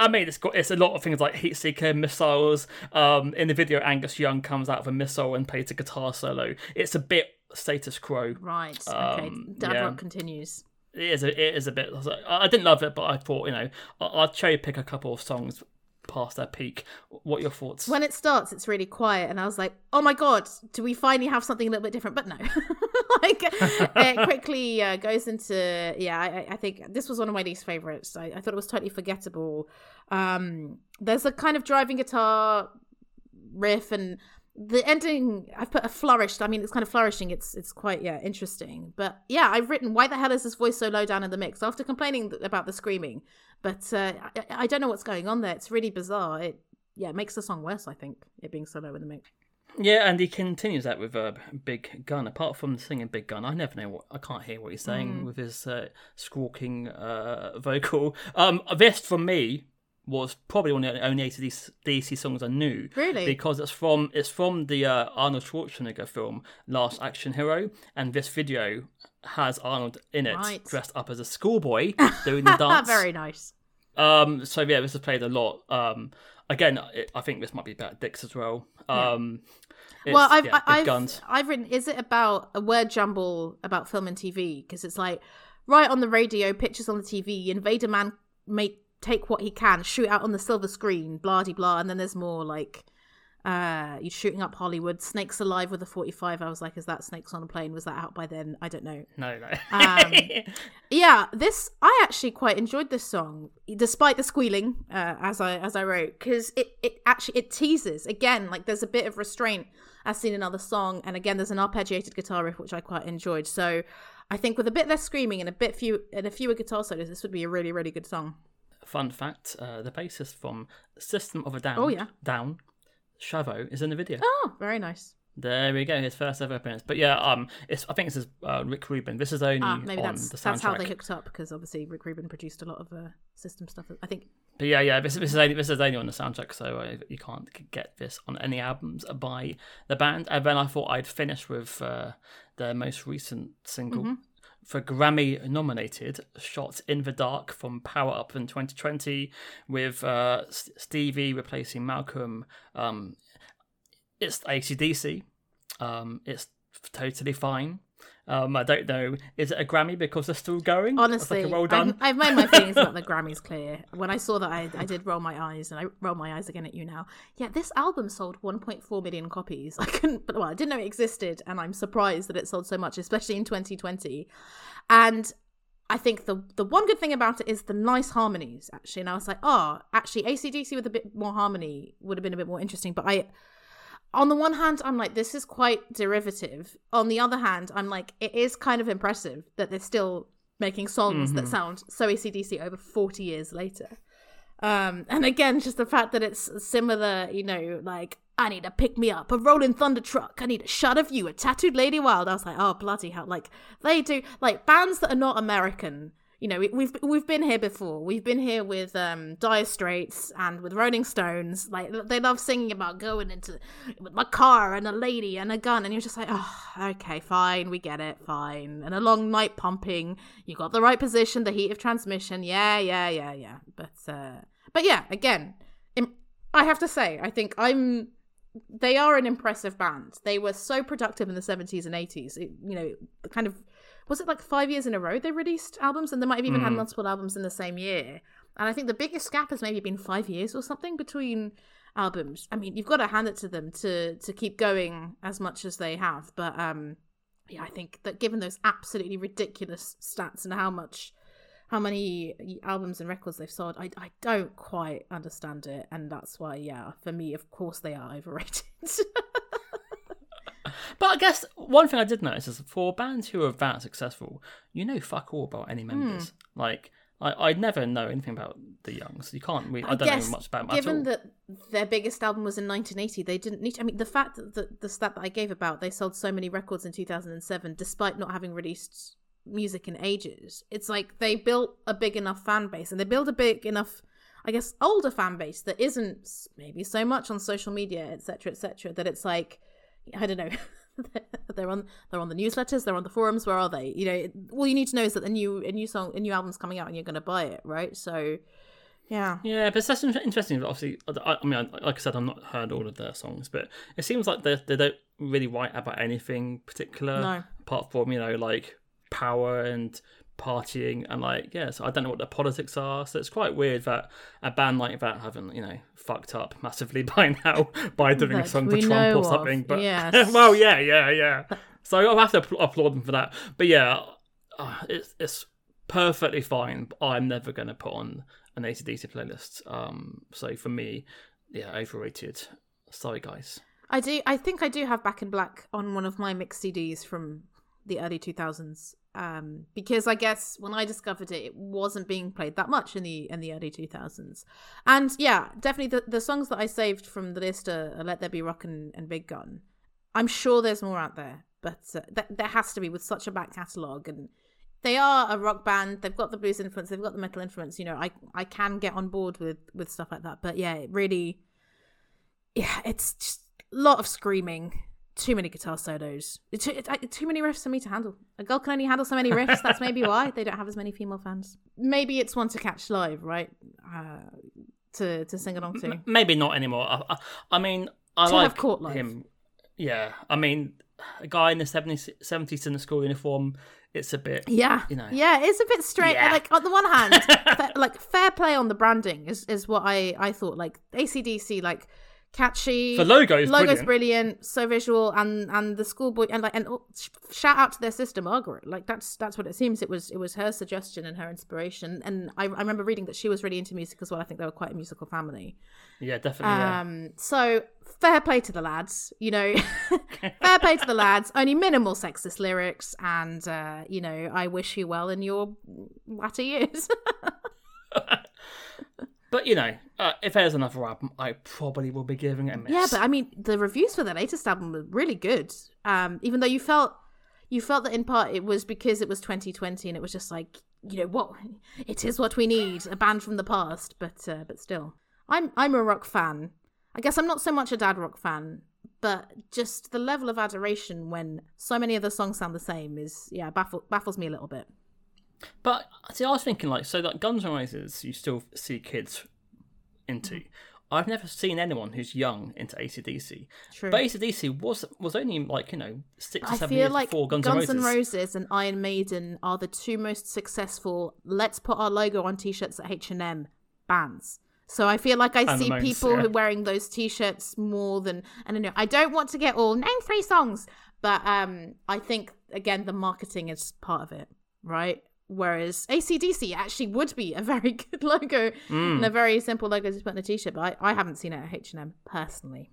I mean, it's got it's a lot of things like heat seeker missiles. Um, in the video, Angus Young comes out of a missile and plays a guitar solo. It's a bit status quo. right. Okay. um, Dad yeah. rock continues. It is a, it is a bit. I like- I I didn't love it, but I thought you know I- I'd cherry pick a couple of songs past their peak. What are your thoughts? When it starts, it's really quiet, and I was like, "Oh my god, do we finally have something a little bit different?" But no, like it quickly uh, goes into yeah. I, I- I think this was one of my least favorites. I, I thought it was totally forgettable. Um, there's a kind of driving guitar riff, and the ending. I've put a flourished. I mean, it's kind of flourishing. It's it's quite yeah interesting. But yeah, I've written why the hell is this voice so low down in the mix after complaining th- about the screaming. But uh, I, I don't know what's going on there. It's really bizarre. It yeah, it makes the song worse. I think it being so low in the mix. Yeah, and he continues that with uh, Big Gun. Apart from singing Big Gun, I never know what I can't hear what he's saying Mm. with his uh, squawking uh, vocal. Um, this for me was probably one of the only ACDC DC songs I knew. Really? Because it's from it's from the uh, Arnold Schwarzenegger film Last Action Hero, and this video has Arnold in it, Right. dressed up as a schoolboy doing the dance. Very nice. Um, so yeah, this is played a lot. Um, again, it, I think this might be about dicks as well. Um, it's, well, I've yeah, I've guns. I've written. Is it about a word jumble about film and TV? Because it's like right on the radio, pictures on the TV. Invader Man may take what he can, shoot out on the silver screen, blah de blah, and then there's more like. Uh, you're shooting up Hollywood. Snakes Alive with a 45. I was like, is that Snakes on a Plane? Was that out by then? I don't know. No, no. Um, yeah this i actually quite enjoyed this song despite the squealing uh, as i as i wrote because it it actually it teases again like there's a bit of restraint as seen in other song and again there's an arpeggiated guitar riff which i quite enjoyed so i think with a bit less screaming and a bit few and a fewer guitar solos this would be a really really good song Fun fact: uh, the bassist from System of a Down, Oh, yeah. Down, Shavo, is in the video. oh very nice There we go, his first ever appearance. But yeah, um, it's I think this is uh, Rick Rubin. This is only ah maybe on that's the soundtrack. that's how they hooked up because obviously rick rubin produced a lot of uh, system stuff i think But yeah, yeah, this, this is only this is only on the soundtrack, so uh, you can't get this on any albums by the band. And then I thought I'd finish with uh, their most recent single. Mm-hmm. For Grammy nominated, Shot in the Dark from Power Up in 2020, with uh, Stevie replacing Malcolm. Um, it's ACDC. Um, it's totally fine. Um, I don't know. Is it a Grammy because they're still going? Honestly, like a well done. I've, I've made my feelings about the Grammys clear. When I saw that, I, I did roll my eyes, and I roll my eyes again at you now. Yeah, this album sold 1.4 million copies. I couldn't, but well, I didn't know it existed, and I'm surprised that it sold so much, especially in 2020. And I think the the one good thing about it is the nice harmonies, actually. And I was like, oh, actually, ACDC with a bit more harmony would have been a bit more interesting. But I, on the one hand, I'm like, this is quite derivative. On the other hand, I'm like, it is kind of impressive that they're still making songs that sound so ACDC over 40 years later. Um, and again, just the fact that it's similar, you know, like, I need a pick me up, a rolling thunder truck. I need a shot of you, a tattooed lady wild. I was like, oh, bloody hell. Like, they do, like, bands that are not American. You know, we, we've we've been here before. We've been here with um, Dire Straits and with Rolling Stones. Like they love singing about going into with my car and a lady and a gun, and you're just like, oh, okay, fine, we get it, fine. And a long night pumping. You got the right position, the heat of transmission. Yeah, yeah, yeah, yeah. But uh, but yeah, again, I have to say, I think I'm. They are an impressive band. They were so productive in the 70s and 80s. It, you know, kind of was it like five years in a row they released albums? And they might have even had multiple albums in the same year. And i think the biggest gap has maybe been five years or something between albums. I mean you've got to hand it to them to to keep going as much as they have. But um yeah i think that given those absolutely ridiculous stats and how much how many albums and records they've sold i, I don't quite understand it. And that's why yeah for me of course they are overrated But I guess one thing I did notice is for bands who are that successful, you know fuck all about any hmm. members. Like I I never know anything about the Youngs. You can't really. I, I don't guess, know much about them given that their biggest album was in 1980, they didn't need. I mean, the fact that the, the stat that I gave about they sold so many records in 2007, despite not having released music in ages, it's like they built a big enough fan base, and they built a big enough, I guess, older fan base that isn't maybe so much on social media, etc., etc. that it's like, I don't know. they're on they're on the newsletters they're on the forums where are they you know all you need to know is that a new a new song a new album's coming out and you're going to buy it right so yeah Yeah, but that's in- interesting. Obviously, I, I mean, like I said, I've not heard all of their songs, but it seems like they they don't really write about anything particular, No. apart from you know like power and partying and like yeah. So I don't know what the politics are. So it's quite weird that a band like that haven't you know fucked up massively by now by doing a song for Trump or of, something. But yes. well, yeah, yeah, yeah. So I'll have to applaud them for that. But yeah, uh, it's it's perfectly fine. But I'm never going to put on an ACDC playlist. Um, so for me, yeah, overrated. Sorry, guys. I do. I think I do have Back in Black on one of my mixed CDs from the early 2000s. Um, because I guess when I discovered it, it wasn't being played that much in the in the early 2000s. And yeah, definitely the, the songs that I saved from the list are, are Let There Be Rock and, and Big Gun. I'm sure there's more out there, but uh, th- there has to be with such a back catalogue and they are a rock band. They've got the blues influence. They've got the metal influence. You know, I I can get on board with with stuff like that. But yeah, it really, yeah, it's just a lot of screaming. Too many guitar solos. Too, too many riffs for me to handle. A girl can only handle so many riffs. That's maybe why they don't have as many female fans. Maybe it's one to catch live, right? Uh, to to sing along to. Maybe not anymore. I, I, I mean, I To like have court life. him. Yeah, I mean, a guy in the 70s, 70s in school uniform. It's a bit. Yeah, you know. yeah, it's a bit straight. Yeah. Like on the one hand, fa- like fair play on the branding is is what I I thought. Like ACDC, like catchy. The logo is logo's brilliant. brilliant, so visual, and and the schoolboy and like and oh, shout out to their sister Margaret. Like that's that's what it seems. It was it was her suggestion and her inspiration. And I, I remember reading that she was really into music as well. I think they were quite a musical family. Yeah, definitely. yeah. Um, so fair play to the lads, you know, fair play to the lads. Only minimal sexist lyrics, and uh, you know, I wish you well in your latter years. But you know, uh, if there's another album, I probably will be giving it a miss. yeah, but I mean, the reviews for the latest album were really good. Um, even though you felt you felt that in part it was because it was 2020 and it was just like you know what it is what we need a band from the past but uh, but still i'm i'm a rock fan i guess i'm not so much a dad rock fan but just the level of adoration when so many of the songs sound the same is yeah baffle, baffles me a little bit But see, I was thinking like, so like Guns N' Roses, you still see kids into. Mm-hmm. I've never seen anyone who's young into ACDC. True. But ACDC was was only like you know six or seven years like before Guns, Guns, N' N' Roses. Roses and Iron Maiden are the two most successful. Let's put our logo on t-shirts at H and M bands. So I feel like I And see people yeah. wearing those t-shirts more than. And I know I don't want to get all name three songs, but um, I think again the marketing is part of it, right? Whereas ACDC actually would be a very good logo Mm. and a very simple logo to put on a t-shirt, but I, I haven't seen it at H and M personally.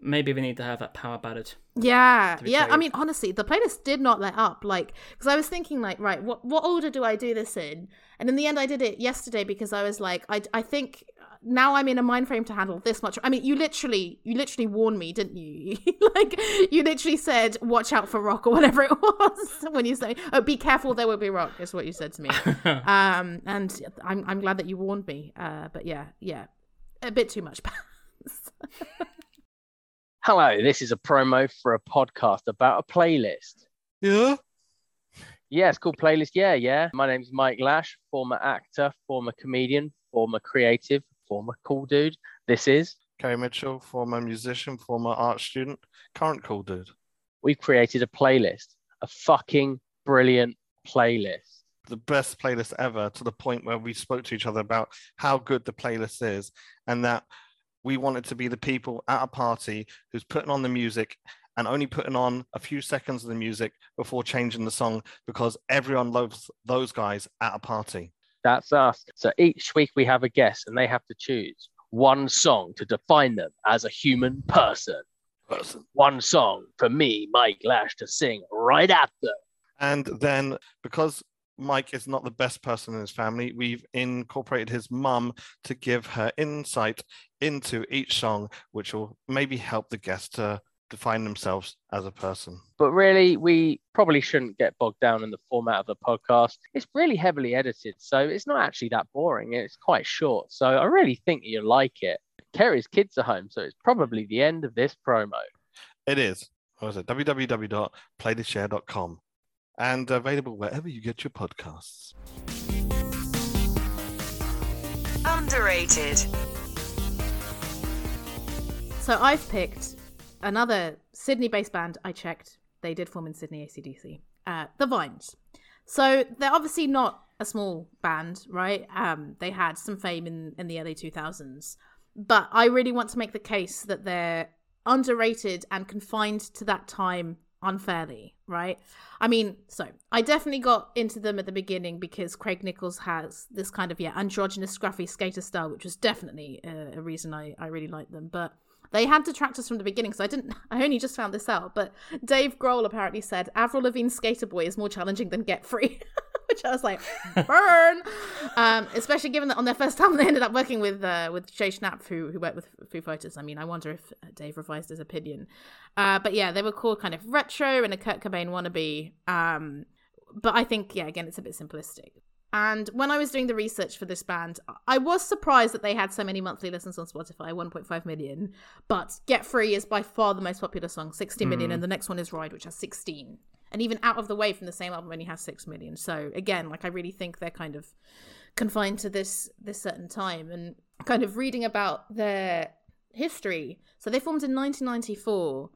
Maybe we need to have that power ballad. Yeah, yeah. I mean, honestly, the playlist did not let up. Like, because I was thinking, like, right, what what order do I do this in? And in the end, I did it yesterday because I was like, I I think now I'm in a mind frame to handle this much. I mean, you literally you literally warned me, didn't you? like, you literally said, "Watch out for rock" or whatever it was when you say, "Oh, be careful, there will be rock," is what you said to me. um, and I'm I'm glad that you warned me. Uh, but yeah, yeah, a bit too much. Hello, this is a promo for a podcast about a playlist. Yeah. Yeah, it's called Playlist. Yeah, yeah. My name's Mike Lash, former actor, former comedian, former creative, former cool dude. This is, Kay Mitchell, former musician, former art student, current cool dude. we've created a playlist, a fucking brilliant playlist. The best playlist ever to the point where we spoke to each other about how good the playlist is and that we wanted to be the people at a party who's putting on the music and only putting on a few seconds of the music before changing the song because everyone loves those guys at a party. That's us. So each week we have a guest and they have to choose one song to define them as a human person. Person. One song for me, Mike Lash, to sing right at them. And then because Mike is not the best person in his family, we've incorporated his mum to give her insight into each song, which will maybe help the guest to define themselves as a person. But really, we probably shouldn't get bogged down in the format of the podcast. It's really heavily edited, so it's not actually that boring. It's quite short, so I really think you'll like it. Kerry's kids are home, so it's probably the end of this promo. It is. What is it? www.playtheshare.com and available wherever you get your podcasts. Underrated. So I've picked another Sydney-based band. I checked; they did form in Sydney, ACDC. Uh, the Vines. So they're obviously not a small band, right? Um, they had some fame in in the early two thousands, but I really want to make the case that they're underrated and confined to that time unfairly, right? I mean, so I definitely got into them at the beginning because Craig Nichols has this kind of yeah androgynous scruffy skater style, which was definitely a, a reason I I really liked them, but. They had detractors from the beginning, so I didn't. I only just found this out. But Dave Grohl apparently said Avril Lavigne's Skater Boy is more challenging than Get Free, which I was like, burn. um, especially given that on their first album they ended up working with uh, with Jay Schnapp, who who worked with Foo Fighters. I mean, I wonder if Dave revised his opinion. Uh, but yeah, they were called kind of retro and a Kurt Cobain wannabe. Um, but I think yeah, again, it's a bit simplistic. And when I was doing the research for this band, I was surprised that they had so many monthly listens on Spotify 1.5 million. But Get Free is by far the most popular song, 60 million, hmm. and the next one is Ride, which has 16. And even Out of the Way from the same album only has 6 million. So again, like I really think they're kind of confined to this this certain time and kind of reading about their history. So they formed in 1994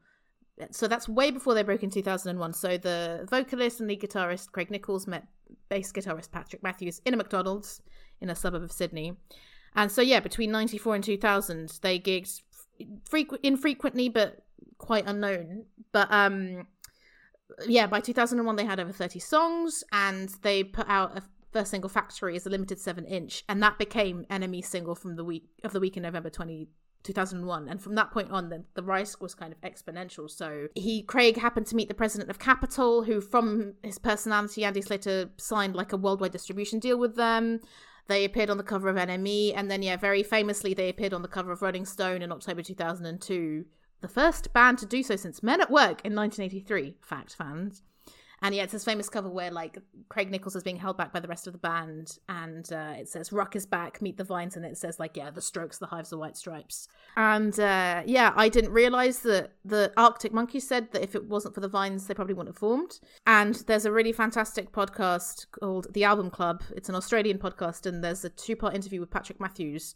so that's way before they broke in 2001. So the vocalist and lead guitarist Craig Nichols met bass guitarist Patrick Matthews in a McDonald's in a suburb of Sydney. And so yeah, between 94 and 2000, they gigged frequ- infrequently but quite unknown. But um yeah, by 2001 they had over 30 songs and they put out a first single Factory as a limited 7 inch and that became NME single from the week of the week in November 20 2001 and from that point on the, the rise was kind of exponential. So he craig happened to meet the president of Capitol, who from his personality andy slater signed like a worldwide distribution deal with them. They appeared on the cover of nme and then yeah very famously they appeared on the cover of rolling stone in october 2002 the first band to do so since men at work in 1983 fact fans and yeah, it's this famous cover where like Craig Nichols is being held back by the rest of the band, and uh, it says "Rock is back, meet the vines," and it says like yeah, the Strokes, the Hives, the White Stripes. And uh, yeah, I didn't realize that the Arctic Monkeys said that if it wasn't for the vines, they probably wouldn't have formed. And there's a really fantastic podcast called The Album Club. It's an Australian podcast, and there's a two-part interview with Patrick Matthews.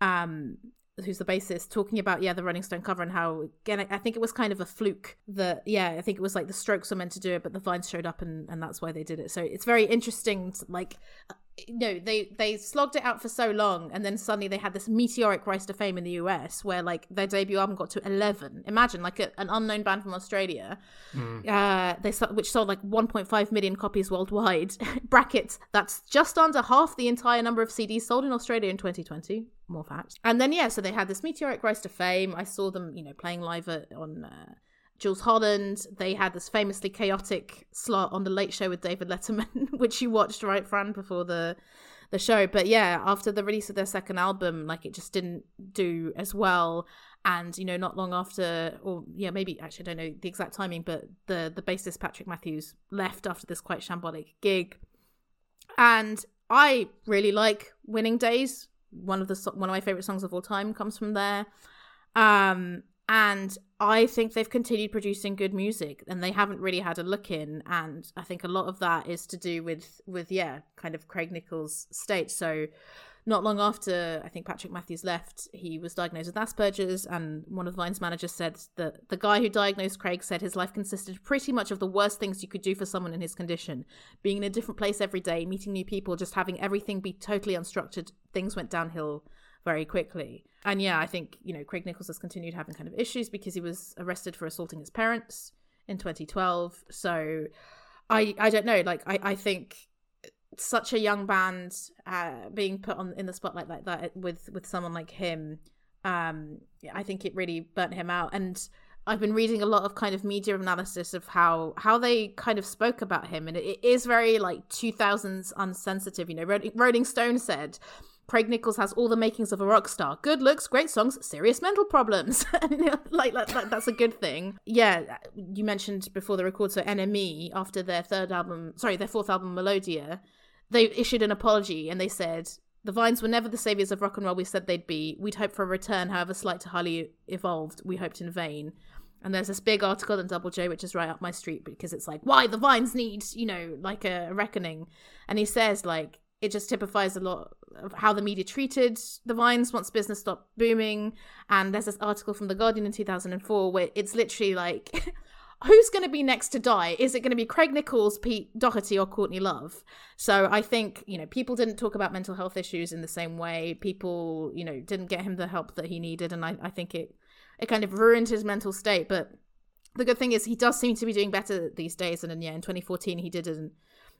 Um, who's the bassist, talking about yeah the Rolling Stone cover and how again I, think it was kind of a fluke that yeah I think it was like the Strokes were meant to do it, but the Vines showed up and and that's why they did it. So it's very interesting. To, like no, they they slogged it out for so long, and then suddenly they had this meteoric rise to fame in the US, where like their debut album got to eleven. Imagine like a, an unknown band from Australia, uh, they which sold like 1.5 million copies worldwide. Brackets that's just under half the entire number of CDs sold in Australia in 2020. More facts. And then yeah, so they had this meteoric rise to fame. I saw them, you know, playing live at, on. Uh, Jools Holland. They had this famously chaotic slot on the Late Show with David Letterman, which you watched, right, Fran, before the the show. But yeah, after the release of their second album, like it just didn't do as well. And you know, not long after, or yeah, maybe actually I don't know the exact timing, but the the bassist Patrick Matthews left after this quite shambolic gig. And I really like Winning Days. One of the one of my favorite songs of all time comes from there. Um, and I think they've continued producing good music and they haven't really had a look in and I think a lot of that is to do with with yeah kind of Craig Nichols state. So not long after I think Patrick Matthews left he was diagnosed with Asperger's and one of Vine's managers said that the guy who diagnosed Craig said his life consisted pretty much of the worst things you could do for someone in his condition. Being in a different place every day meeting new people just having everything be totally unstructured things went downhill very quickly. And yeah, I think, you know, Craig Nichols has continued having kind of issues because he was arrested for assaulting his parents in 2012. So I I don't know, like I, I think such a young band uh, being put on in the spotlight like that with with someone like him, um, I think it really burnt him out. And I've been reading a lot of kind of media analysis of how how they kind of spoke about him, and it, it is very like 2000s unsensitive. You know, Rolling, Rolling Stone said. Craig Nichols has all the makings of a rock star. Good looks, great songs, serious mental problems. Uh, like, like, like that's a good thing. Yeah, uh, you mentioned before the record, so NME after their third album, sorry, their fourth album, Melodia, they issued an apology and they said the Vines were never the saviors of rock and roll we said they'd be. We'd hoped for a return, however slight to highly evolved. We hoped in vain. And there's this big article in Double J, which is right up my street because it's like, why the Vines need, you know, like a reckoning. And he says, like, it just typifies a lot of how the media treated the Vines once business stopped booming. And there's this article from The Guardian in 2004 where it's literally like, who's going to be next to die? Is it going to be Craig Nichols, Pete Doherty, or Courtney Love? So I think, you know, people didn't talk about mental health issues in the same way. People, you know, didn't get him the help that he needed. And I, I think it, it kind of ruined his mental state. But the good thing is he does seem to be doing better these days. And then, yeah, in 2014, he did an,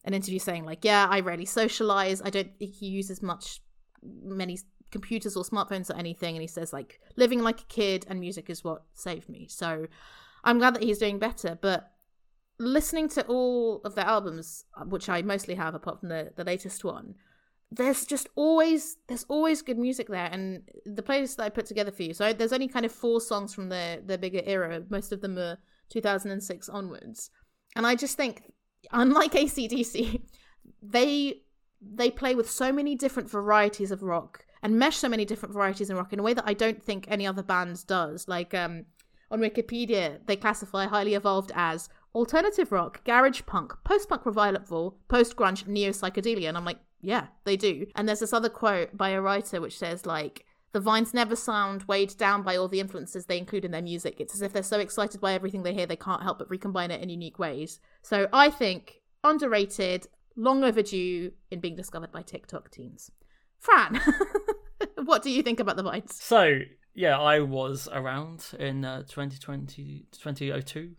an interview saying, like, yeah, I rarely socialize. I don't think he uses much, many computers or smartphones or anything. And he says, like, living like a kid and music is what saved me. So I'm glad that he's doing better. But listening to all of their albums, uh, which I mostly have apart from the, the latest one, there's just always there's always good music there and the playlist that i put together for you so there's only kind of four songs from the the bigger era most of them are 2006 onwards and i just think unlike acdc they they play with so many different varieties of rock and mesh so many different varieties in rock in a way that i don't think any other band does like um on wikipedia they classify highly evolved as alternative rock garage punk post-punk revival post-grunge neo-psychedelia and i'm like yeah, they do. And there's this other quote by a writer which says, like, the vines never sound weighed down by all the influences they include in their music. It's as if they're so excited by everything they hear, they can't help but recombine it in unique ways. So I think underrated, long overdue in being discovered by TikTok teens. Fran, what do you think about the vines? So, yeah, I was around in uh, 2020, 2002.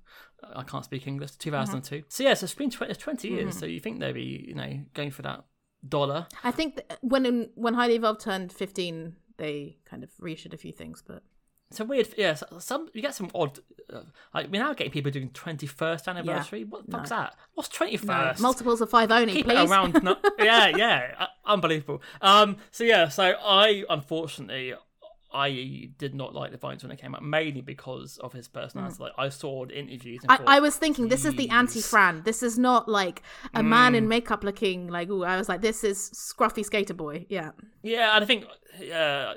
I can't speak English, 2002. Mm-hmm. So, yeah, so it's been 20, 20 years. Mm-hmm. So you think they'd be, you know, going for that dollar. I think th- when when Highly Evolved turned 15, they kind of reissued a few things, but it's a weird. Yeah, some you get some odd. Uh, like we're now getting people doing twenty first anniversary. Yeah, what the fuck's no. that? What's twenty first? No, multiples of five only. Keep please. it around. no, yeah, yeah, uh, unbelievable. Um. So yeah. So I unfortunately I did not like the Vines when they came out, mainly because of his personality. Mm. Like I saw the interviews. I, I, was thinking this is the anti-Fran. This is not like a mm. man in makeup looking like. Ooh, I was like, this is scruffy skater boy. Yeah. Yeah, and I think, yeah,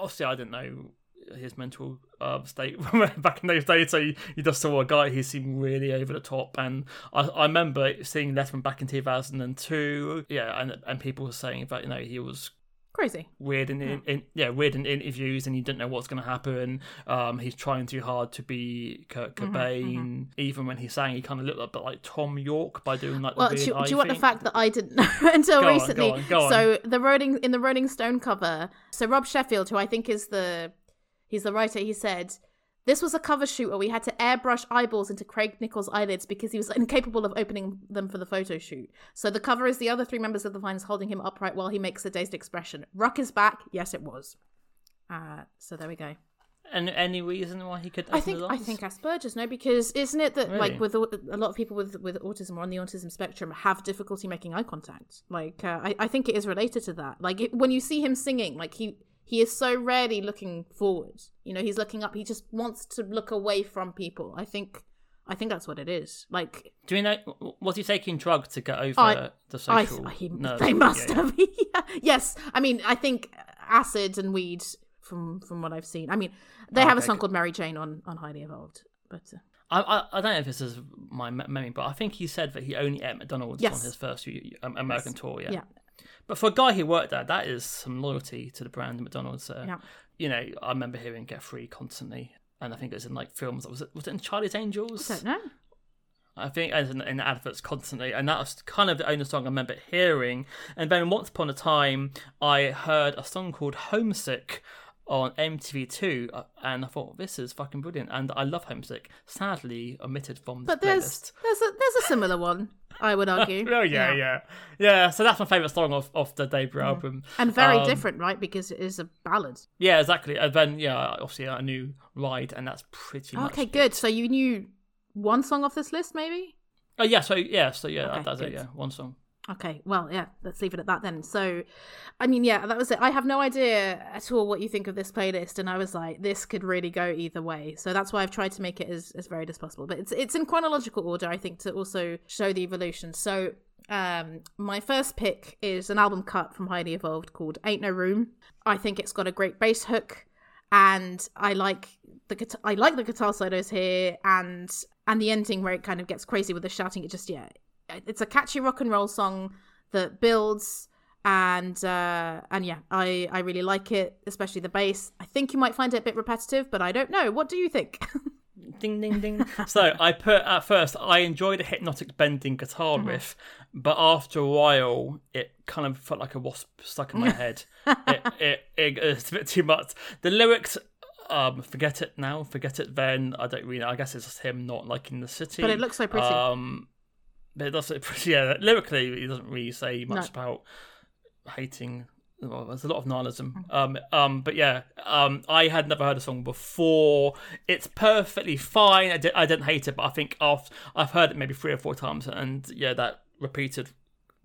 obviously I didn't know his mental uh, state back in those days. So you, you, just saw a guy who seemed really over the top, and I, I remember seeing Letterman back in two thousand and two. Yeah, and and people were saying that you know he was crazy. Weird in, in, in, yeah weird in interviews and you don't know what's going to happen. Um he's trying too hard to be kurt cobain mm-hmm, mm-hmm. even when he's saying he kind of looked a bit like Thom yorke by doing like well do, you, do you want the fact that i didn't know until go recently? on, go on, go so the rolling in the rolling stone cover so rob sheffield who i think is the he's the writer he said this was a cover shoot where we had to airbrush eyeballs into Craig Nichols' eyelids because he was incapable of opening them for the photo shoot. So the cover is the other three members of the Vines holding him upright while he makes a dazed expression. Ruck is back. Yes, it was. Uh, so there we go. And any reason why he could? I think I think Asperger's no, because isn't it that really? like with a lot of people with with autism or on the autism spectrum have difficulty making eye contact. Like uh, I I think it is related to that. Like it, when you see him singing, like he he is so rarely looking forward. You know, he's looking up. He just wants to look away from people. I think, I think that's what it is. Like, do you know was he taking drugs to get over I, the social? I, he, they must yeah, have. Yeah. yes, I mean, I think acid and weed. From from what I've seen, I mean, they oh, have a song called Mary Jane on on Highly Evolved, but. Uh, I, I, I don't know if this is my memory, but I think he said that he only ate McDonald's yes. on his first um, American yes. tour. Yeah. yeah. But for a guy who worked there, that is some loyalty to the brand McDonald's. Uh, yeah. You know, I remember hearing "Get Free" constantly, and I think it was in like films. Was it was it in Charlie's Angels? I don't know. I think as in, in adverts constantly, and that was kind of the only song I remember hearing. And then once upon a time, I heard a song called "Homesick." On MTV2, uh, and I thought this is fucking brilliant, and I love Homesick. Sadly, omitted from this But there's there's a there's a similar one, I would argue. Oh yeah, yeah, yeah. So that's my favorite song off, off the debut album. And very Um, different, right? Because it is a ballad. Yeah, exactly. And then yeah, obviously I knew Ride, and that's pretty much. Okay, it. good. So you knew one song off this list, maybe? Oh yeah, so yeah, so yeah, Okay, that's good. it. Yeah, one song. Okay, well, yeah, let's leave it at that then. So, I mean, yeah, that was it. I have no idea at all what you think of this playlist, and I was like, this could really go either way. So that's why I've tried to make it as, as varied as possible. But it's it's in chronological order, I think, to also show the evolution. So, um, my first pick is an album cut from Highly Evolved called "Ain't No Room." I think it's got a great bass hook, and I like the guitar- I like the guitar solos here, and and the ending where it kind of gets crazy with the shouting. It just yeah, it's a catchy rock and roll song that builds and uh and yeah i i really like it especially the bass i think you might find it a bit repetitive but i don't know what do you think Ding ding ding. so I put at first I enjoyed the hypnotic bending guitar Mm-hmm. riff, but after a while it kind of felt like a wasp stuck in my head. it, it, it it's a bit too much. The lyrics. Um, forget it now. Forget it then. I don't really. know. I guess it's just him not liking the city. But it looks so pretty. Um, but it does look pretty. Yeah, lyrically, he doesn't really say much No. about hating. Well, there's a lot of nihilism. Mm. Um, um, but yeah, um, I had never heard the song before. It's perfectly fine. I, di- I didn't hate it, but I think after I've heard it maybe three or four times, and yeah, that repeated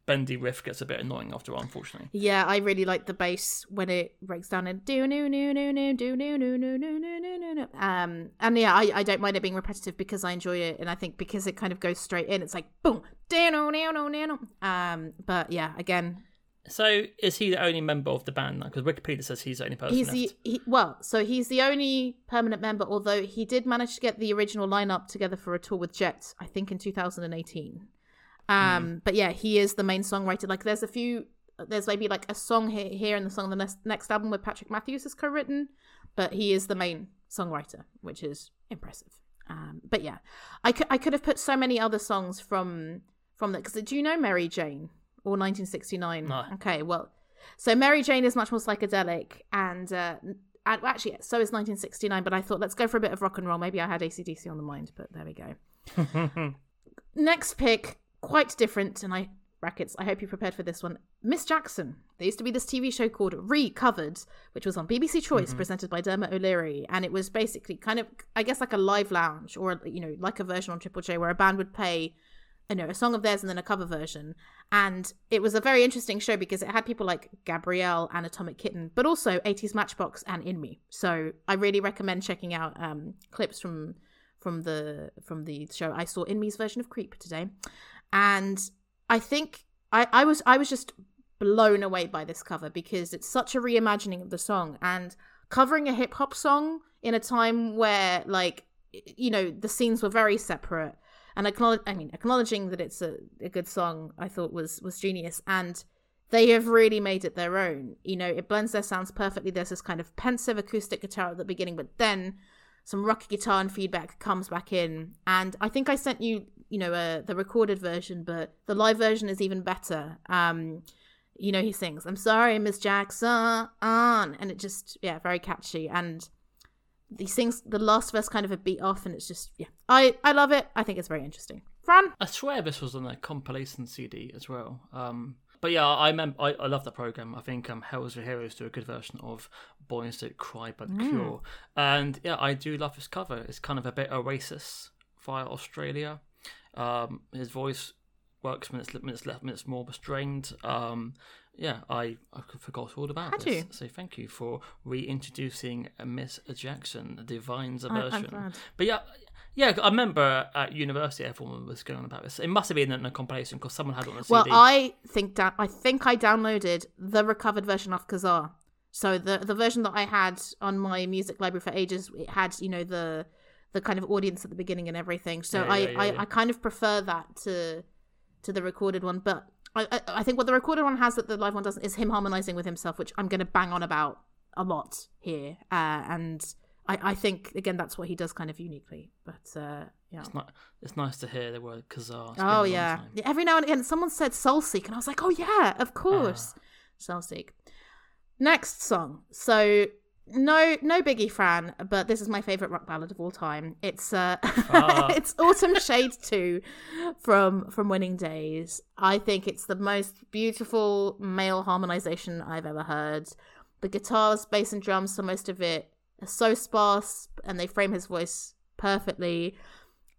bendy riff gets a bit annoying after a while, unfortunately. yeah i really like the bass when it breaks down and do no no no no do no no no no no no no no um and yeah I, I don't mind it being repetitive because i enjoy it and i think because it kind of goes straight in it's like boom no no no no um but yeah again So, is he the only member of the band now? Because Wikipedia says he's the only person he's left. the he, well so he's the only permanent member although he did manage to get the original lineup together for a tour with jet i think in 2018 um but yeah he is the main songwriter like there's a few there's maybe like a song here, here and the song on the next, next album with patrick matthews is co-written but he is the main songwriter which is impressive um but yeah i could i could have put so many other songs from from that because do you know mary jane or 1969 No. okay well so Mary Jane is much more psychedelic, and uh, and actually, so is 1969. But I thought let's go for a bit of rock and roll. Maybe I had ACDC on the mind, but there we go. Next pick, quite different, and I brackets. I hope you prepared for this one. Miss Jackson. There used to be this TV show called Recovered, which was on BBC Choice, presented by Dermot O'Leary, and it was basically kind of, I guess, like a live lounge, or you know, like a version on Triple J, where a band would play you know, a song of theirs and then a cover version. And it was a very interesting show because it had people like Gabrielle and Atomic Kitten, but also 80s Matchbox and InMe. So I really recommend checking out um, clips from from the from the show. I saw InMe's version of Creep today, and I think I, I was I was just blown away by this cover because it's such a reimagining of the song. And covering a hip hop song in a time where like you know the scenes were very separate and acknowledge I mean acknowledging that it's a, a good song I thought was was genius. And they have really made it their own. You know it blends their sounds perfectly. There's this kind of pensive acoustic guitar at the beginning but then some rocky guitar and feedback comes back in. And I think I sent you you know uh, the recorded version but the live version is even better um you know he sings I'm sorry Miss Jackson and it just yeah very catchy and he sings the last verse kind of a beat off and it's just yeah i i love it i think it's very interesting fran I swear this was on a compilation CD as well. Um, but yeah, I remember. I, I love that program. I think um, Hell Is for Heroes do a good version of Boys Don't Cry by The Cure, and yeah, I do love this cover. It's kind of a bit Oasis via Australia. Um, his voice works when it's when it's left when it's more restrained. Um, yeah, I I forgot all about Had this. you? So thank you for reintroducing Miss Jackson, the Divines I- version. glad. But yeah, yeah, I remember at university everyone was going on about this. It must have been in a compilation because someone had it on a well CD. i think da- i think i downloaded the recovered version off kazaa so the the version that i had on my music library for ages it had you know the the kind of audience at the beginning and everything so Yeah, I, yeah, yeah, I i kind of prefer that to to the recorded one but I, I I think what the recorded one has that the live one doesn't is him harmonizing with himself, which I'm going to bang on about a lot here. Uh, and I, I think again that's what he does kind of uniquely. But uh, yeah. It's not. It's nice to hear the word kazaa. It's been a Oh yeah. Yeah, Every now and again, someone said Soulseek, and I was like, oh yeah, of course, Soulseek. Next song. So no, no biggie, Fran. But this is my favorite rock ballad of all time. It's uh, Ah. it's Autumn Shade Two from from Winning Days. I think it's the most beautiful male harmonization I've ever heard. The guitars, bass, and drums for most of it are so sparse, and they frame his voice perfectly.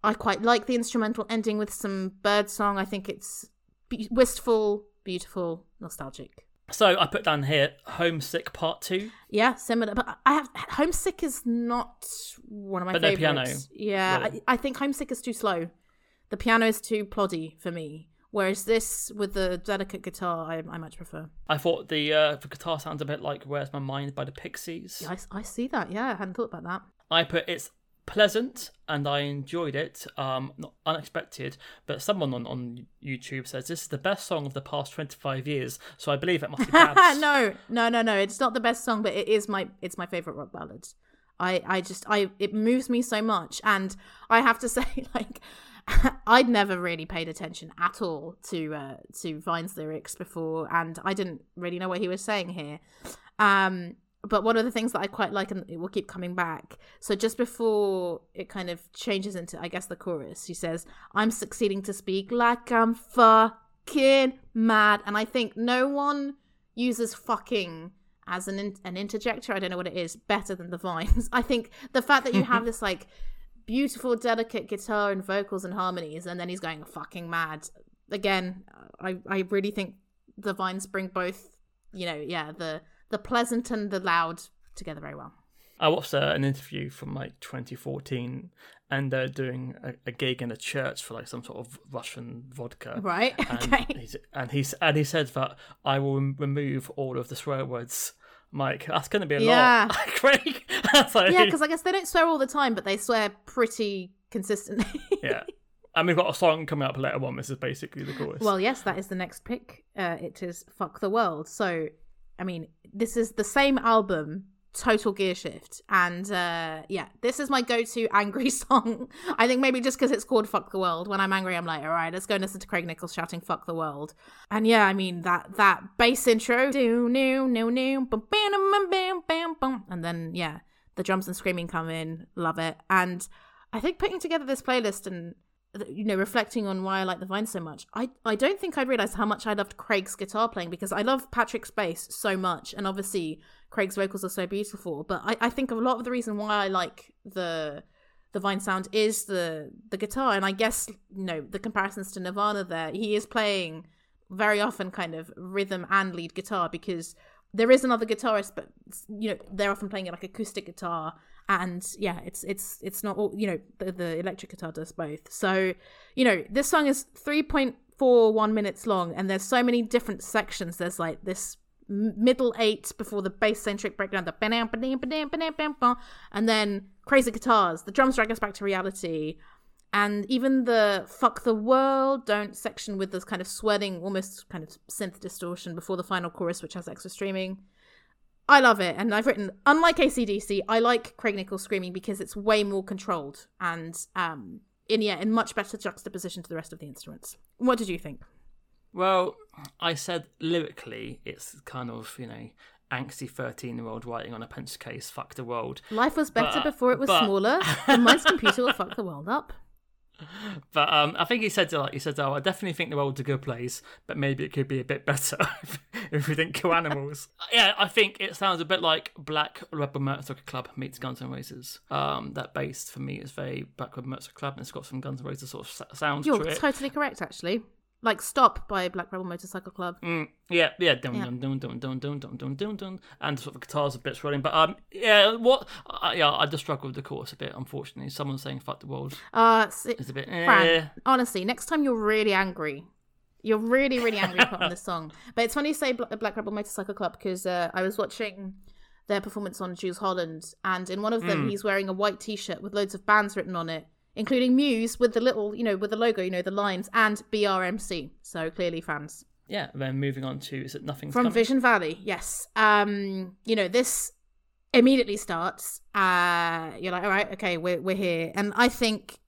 I quite like the instrumental ending with some bird song. I think it's be- wistful, beautiful, nostalgic. So I put down here Homesick Part 2. Yeah, similar. But I have Homesick is not one of my But no piano, Yeah, really. I, I think Homesick is too slow. The piano is too ploddy for me. Whereas this, with the delicate guitar, I, I much prefer. I thought the uh, the guitar sounds a bit like Where's My Mind by the Pixies. I, I see that. Yeah, I hadn't thought about that. I put it's pleasant and I enjoyed it. Um, not unexpected, but someone on, on YouTube says this is the best song of the past 25 years. So I believe it must be Babs. no, no, no, no. It's not the best song, but it is my it's my favorite rock ballad. I I just I it moves me so much, and I have to say like. I'd never really paid attention at all to uh, to Vine's lyrics before, and I didn't really know what he was saying here. Um, but one of the things that I quite like, and it will keep coming back. So just before it kind of changes into, I guess, the chorus, he says, "I'm succeeding to speak like I'm fucking mad," and I think no one uses "fucking" as an in- an interjector. I don't know what it is better than the Vines. I think the fact that you have this like beautiful, delicate guitar and vocals and harmonies, and then he's going fucking mad. Again, I I really think the Vines bring both, you know, yeah, the the pleasant and the loud together very well. I watched uh, an interview from like 2014 and they're doing a, a gig in a church for like some sort of Russian vodka. Right? And, Okay. he's, and, he's, and he said that I will remove all of the swear words. Mike, that's going to be a Yeah. lot. Craig. so, Yeah, because I guess they don't swear all the time, but they swear pretty consistently. yeah. And we've got a song coming up later on. This is basically the chorus. Well, yes, that is the next pick. Uh, it is "Fuck the World." So, I mean, this is the same album, total gear shift, and uh, yeah, this is my go-to angry song. I think maybe just because it's called "Fuck the World." When I'm angry, I'm like, all right, let's go and listen to Craig Nicholls shouting "Fuck the World," and yeah, I mean that that bass intro, and then yeah, the drums and screaming come in, love it, and I think putting together this playlist and you know reflecting on why I like the Vine so much, I I don't think I'd realized how much I loved Craig's guitar playing because I love Patrick's bass so much, and obviously Craig's vocals are so beautiful. But I I think a lot of the reason why I like the the Vine sound is the the guitar, and I guess you know the comparisons to Nirvana. There, he is playing very often kind of rhythm and lead guitar because there is another guitarist, but you know they're often playing it like acoustic guitar, and yeah, it's it's it's not all you know the, the electric guitar does both. So you know this song is three point four one minutes long, and there's so many different sections. There's like this middle eight before the bass centric breakdown, the and then crazy guitars. The drums drag us back to reality and even the fuck the world don't section with this kind of swelling almost kind of synth distortion before the final chorus which has extra streaming i love it and i've written unlike acdc i like craig nicholls screaming because it's way more controlled and um in yeah in much better juxtaposition to the rest of the instruments. What did you think? Well, I said lyrically, it's kind of, you know, angsty 13 year old writing on a pencil case, fuck the world. life was better But- before it was but- smaller. And mine's computer will fuck the world up But um, I think he said, like, he said, oh, I definitely think the world's a good place, but maybe it could be a bit better if, if we didn't kill animals. yeah, I think it sounds a bit like Black Rebel Motorcycle Club meets Guns N' Roses. Um, that bass for me is very Black Rebel Motorcycle Club, and it's got some Guns N' Roses sort of sa- sound you're to it. totally correct actually like stop by black rebel motorcycle club Mm, yeah, yeah, dun Yeah. dun dun dun dun dun dun dun dun dun, and sort of the guitars a bit swelling. But um, yeah, what? Uh, yeah, I just struggle with the chorus a bit. Unfortunately, someone saying "fuck the world" uh si- is a bit. Fran, Eh. honestly, next time you're really angry, you're really, really angry put on this song. But it's funny you say Black Rebel Motorcycle Club because uh, I was watching their performance on Jools Holland, and in one of them, he's wearing a white T-shirt with loads of bands written on it, including Muse with the little, you know, with the logo, you know, the lines, and BRMC. So clearly fans Yeah, then moving on to is it nothing from coming? Vision Valley. Yes, um, you know this immediately starts. Uh, you're like, all right, okay, we're we're here, and I think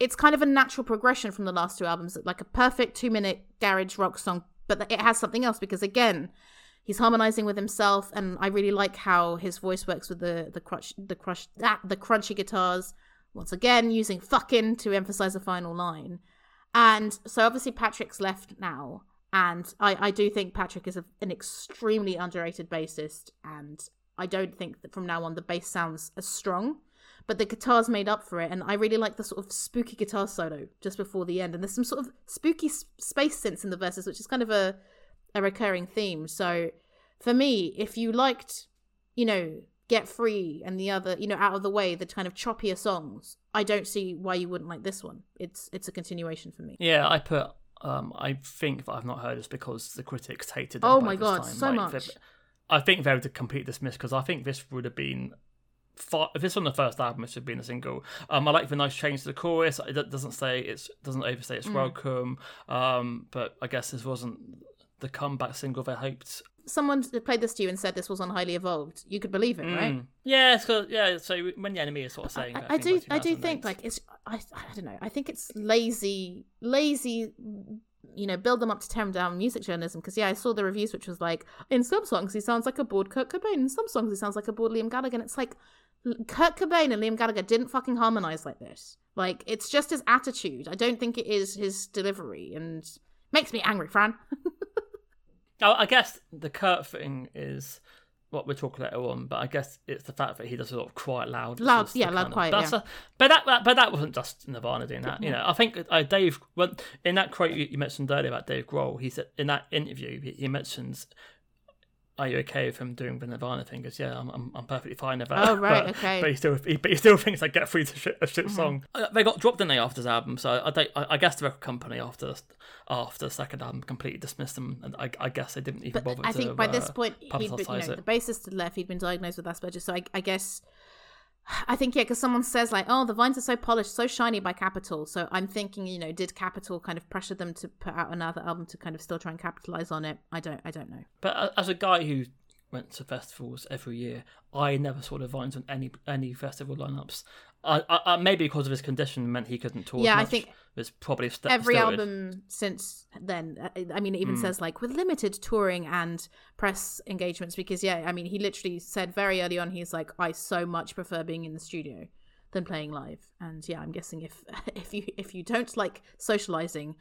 it's kind of a natural progression from the last two albums, like a perfect two minute garage rock song, but it has something else because again, he's harmonizing with himself, and I really like how his voice works with the the crunch the crush that the crunchy guitars. Once again, using fucking to emphasize the final line. And so obviously Patrick's left now, and I, I do think Patrick is a, an extremely underrated bassist, and I don't think that from now on the bass sounds as strong. But the guitars made up for it, and I really like the sort of spooky guitar solo just before the end. And there's some sort of spooky space sense in the verses, which is kind of a a recurring theme. So for me, if you liked, you know, Get Free and the other, you know, Out of the Way, the kind of choppier songs, I don't see why you wouldn't like this one. It's it's a continuation for me. Yeah, I put. Um, I think that I've not heard this because the critics hated. Oh my God, time. so Like, much. I think they would complete dismiss because I think this would have been. Far, if this on the first album, it should have been a single. Um, I like the nice change to the chorus. It doesn't say it's doesn't overstay Mm. its welcome. Um, but I guess this wasn't the comeback single they hoped. Someone played this to you and said this was on Highly Evolved. You could believe it, right? Mm. Yeah, it's 'cause- yeah. So when the NME is sort of saying, I, that I do I do think like it's I I don't know I think it's lazy lazy you know build them up to tear them down music journalism because yeah I saw the reviews which was like in some songs he sounds like a bored Kurt Cobain in some songs he sounds like a bored Liam Gallagher and it's like Kurt Cobain and Liam Gallagher didn't fucking harmonize like this like it's just his attitude I don't think it is his delivery and makes me angry Fran Oh, I guess the Kurt thing is what we're talking later on, but I guess it's the fact that he does a lot of quiet loud. Loud, This is the yeah, loud, of- quiet, yeah. a- but that, that, but that wasn't just Nirvana doing that. You know, I think uh, Dave, when, in that quote you, you mentioned earlier about Dave Grohl, he said in that interview he, he mentions. Are you okay with him doing the Nirvana thing? Because yeah, I'm, I'm, I'm perfectly fine with that. Oh, right, but, okay. But he still, he, but he still thinks I Get Free to shit, a shit Mm-hmm. song. Uh, They got dropped, didn't they, after this album? So I, I, I guess the record company after after the second album completely dismissed them, and I, I guess they didn't even bother. but bother I to. think by this uh, point he'd been, you know, it. the bassist had left. He'd been diagnosed with Asperger's. So I, I guess, I think yeah, because someone says like, oh, the vines are so polished, so shiny by Capitol. So I'm thinking, you know, did Capitol kind of pressure them to put out another album to kind of still try and capitalize on it? I don't, I don't know. But uh, as a guy who went to festivals every year, I never saw the Vines on any any festival lineups. I, I, I maybe because of his condition meant he couldn't tour. Yeah, I think it's probably st- Every steroid. album since then, I- I mean, it even hmm. says like with limited touring and press engagements because yeah, I mean, he literally said very early on, he's like, I so much prefer being in the studio than playing live. And yeah, I'm guessing if if you if you don't like socializing,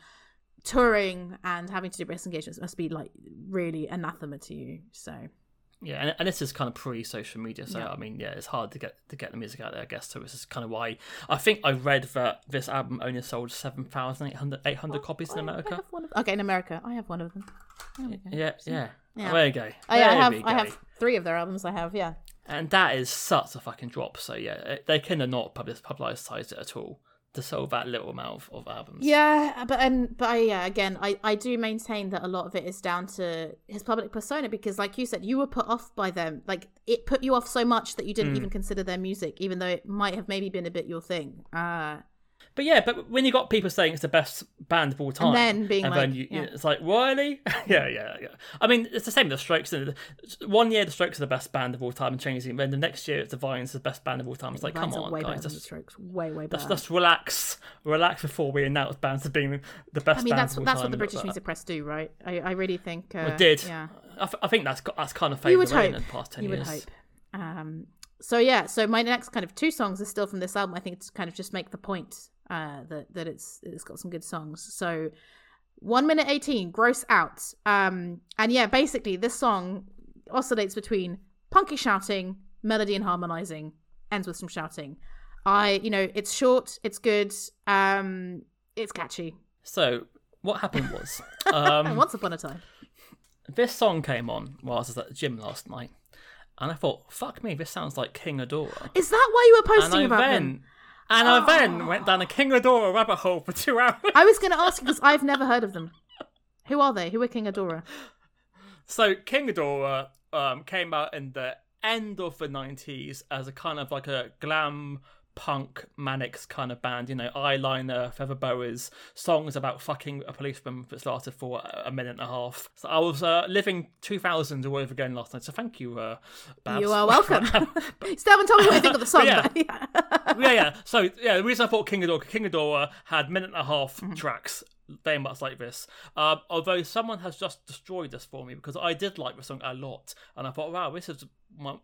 touring and having to do press engagements must be like really anathema to you. So Yeah, and, and this is kind of pre-social media, so Yeah. I mean, yeah, it's hard to get to get the music out there, I guess. So this is kind of why I think I read that this album only sold 7,800 800 copies in America. have one of, okay, in America, I have one of them. There we go. Yeah, yeah. Yeah. There you go. Oh, yeah, I have I have three of their albums. I have yeah. And that is such a fucking drop. So yeah, they have not public- publicized it at all to sell that little amount of, of albums. Yeah, but and but I, yeah, again, I I do maintain that a lot of it is down to his public persona because, like you said, you were put off by them. Like it put you off so much that you didn't Mm. even consider their music, even though it might have maybe been a bit your thing. Uh But yeah, but when you got people saying it's the best band of all time, and then being and like, then you, yeah. it's like really, yeah, yeah, yeah. I mean, it's the same with the Strokes. One year the Strokes are the best band of all time and changing, then the next year it's the Vines the best band of all time. It's like, Vines come on, way guys, than the Strokes, way way just, better. just relax, relax before we announce bands as being the best. I mean, that's that's what the British music press do, right? I I really think uh, Well, did yeah. I, th- I think that's got that's kind of You faded away hope. in the past ten you years. would hope. Um, so yeah, so my next kind of two songs are still from this album. I think it's kind of just make the point uh, that that it's it's got some good songs. So one minute eighteen, gross out. Um, and yeah, basically this song oscillates between punky shouting, melody and harmonizing, ends with some shouting. I, you know, it's short, it's good, um, it's catchy. So what happened was, um, Once upon a time, this song came on while I was at the gym last night, and I thought, "Fuck me, this sounds like King Adora." is that why you were posting about then, them? and I then went down a King Adora rabbit hole for two hours. I was going to ask you because I've never heard of them. Who are they? Who are King Adora? so King Adora um, came out in the end of the nineties as a kind of like a glam punk manics kind of band, you know, eyeliner, feather boas, songs about fucking a policeman that lasted for a minute and a half. So I was uh, living 2000 all over again last night, so thank you, uh, Babs. You are welcome. Still haven't told me what you think of the song. yeah. but yeah. yeah, yeah. So yeah, the reason I thought King Adora, King Adora had minute and a half Mm-hmm. tracks, very much like this. Um, although someone has just destroyed this for me because I did like the song a lot, and I thought, wow, this is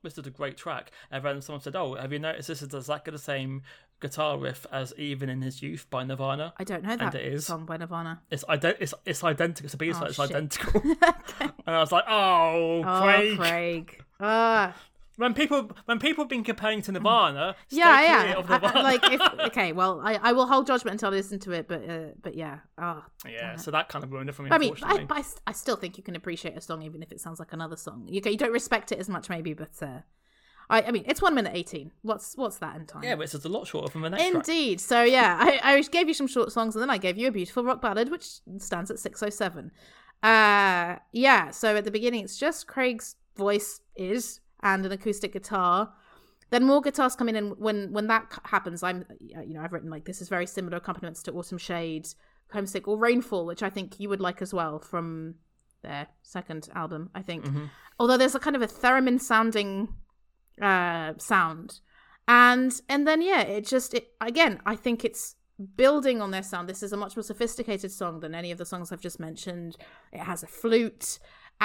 this is a great track. And then someone said, oh, have you noticed this is exactly the same guitar riff as "Even in His Youth" by Nirvana? I don't know that it is. song by Nirvana. It's ident- it's it's identical. It's a B side. Oh, it's shit. identical. okay. and I was like, oh, Oh, Craig. Craig. Ah. When people when people have been comparing to Nirvana, yeah, yeah. of I- I- like, if, okay, well, I, I will hold judgment until I listen to it, but uh, but yeah. Oh, yeah, so that kind of ruined it for me. I mean, I, I, I still think you can appreciate a song even if it sounds like another song. You, you don't respect it as much, maybe, but uh, I, I mean, it's one minute eighteen. What's what's that in time? yeah, but it's a lot shorter from the next track. Indeed. So yeah, I, I gave you some short songs, and then I gave you a beautiful rock ballad, which stands at six oh seven. Uh, yeah. So at the beginning, it's just Craig's voice is and an acoustic guitar. Then more guitars come in, and when when that happens, I'm uh, you know I've written like this is very similar accompaniments to Autumn Shade, Homesick, or Rainfall, which I think you would like as well from their second album. I think, Mhm. although there's a kind of a theremin sounding uh sound and and then yeah it just it again i think it's building on their sound this is a much more sophisticated song than any of the songs i've just mentioned it has a flute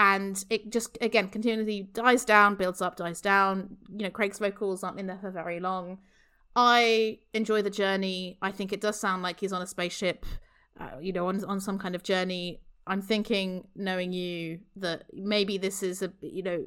and it just again continually dies down builds up dies down you know craig's vocals aren't in there for very long i enjoy the journey i think it does sound like he's on a spaceship uh, you know on on some kind of journey i'm thinking knowing you that maybe this is a you know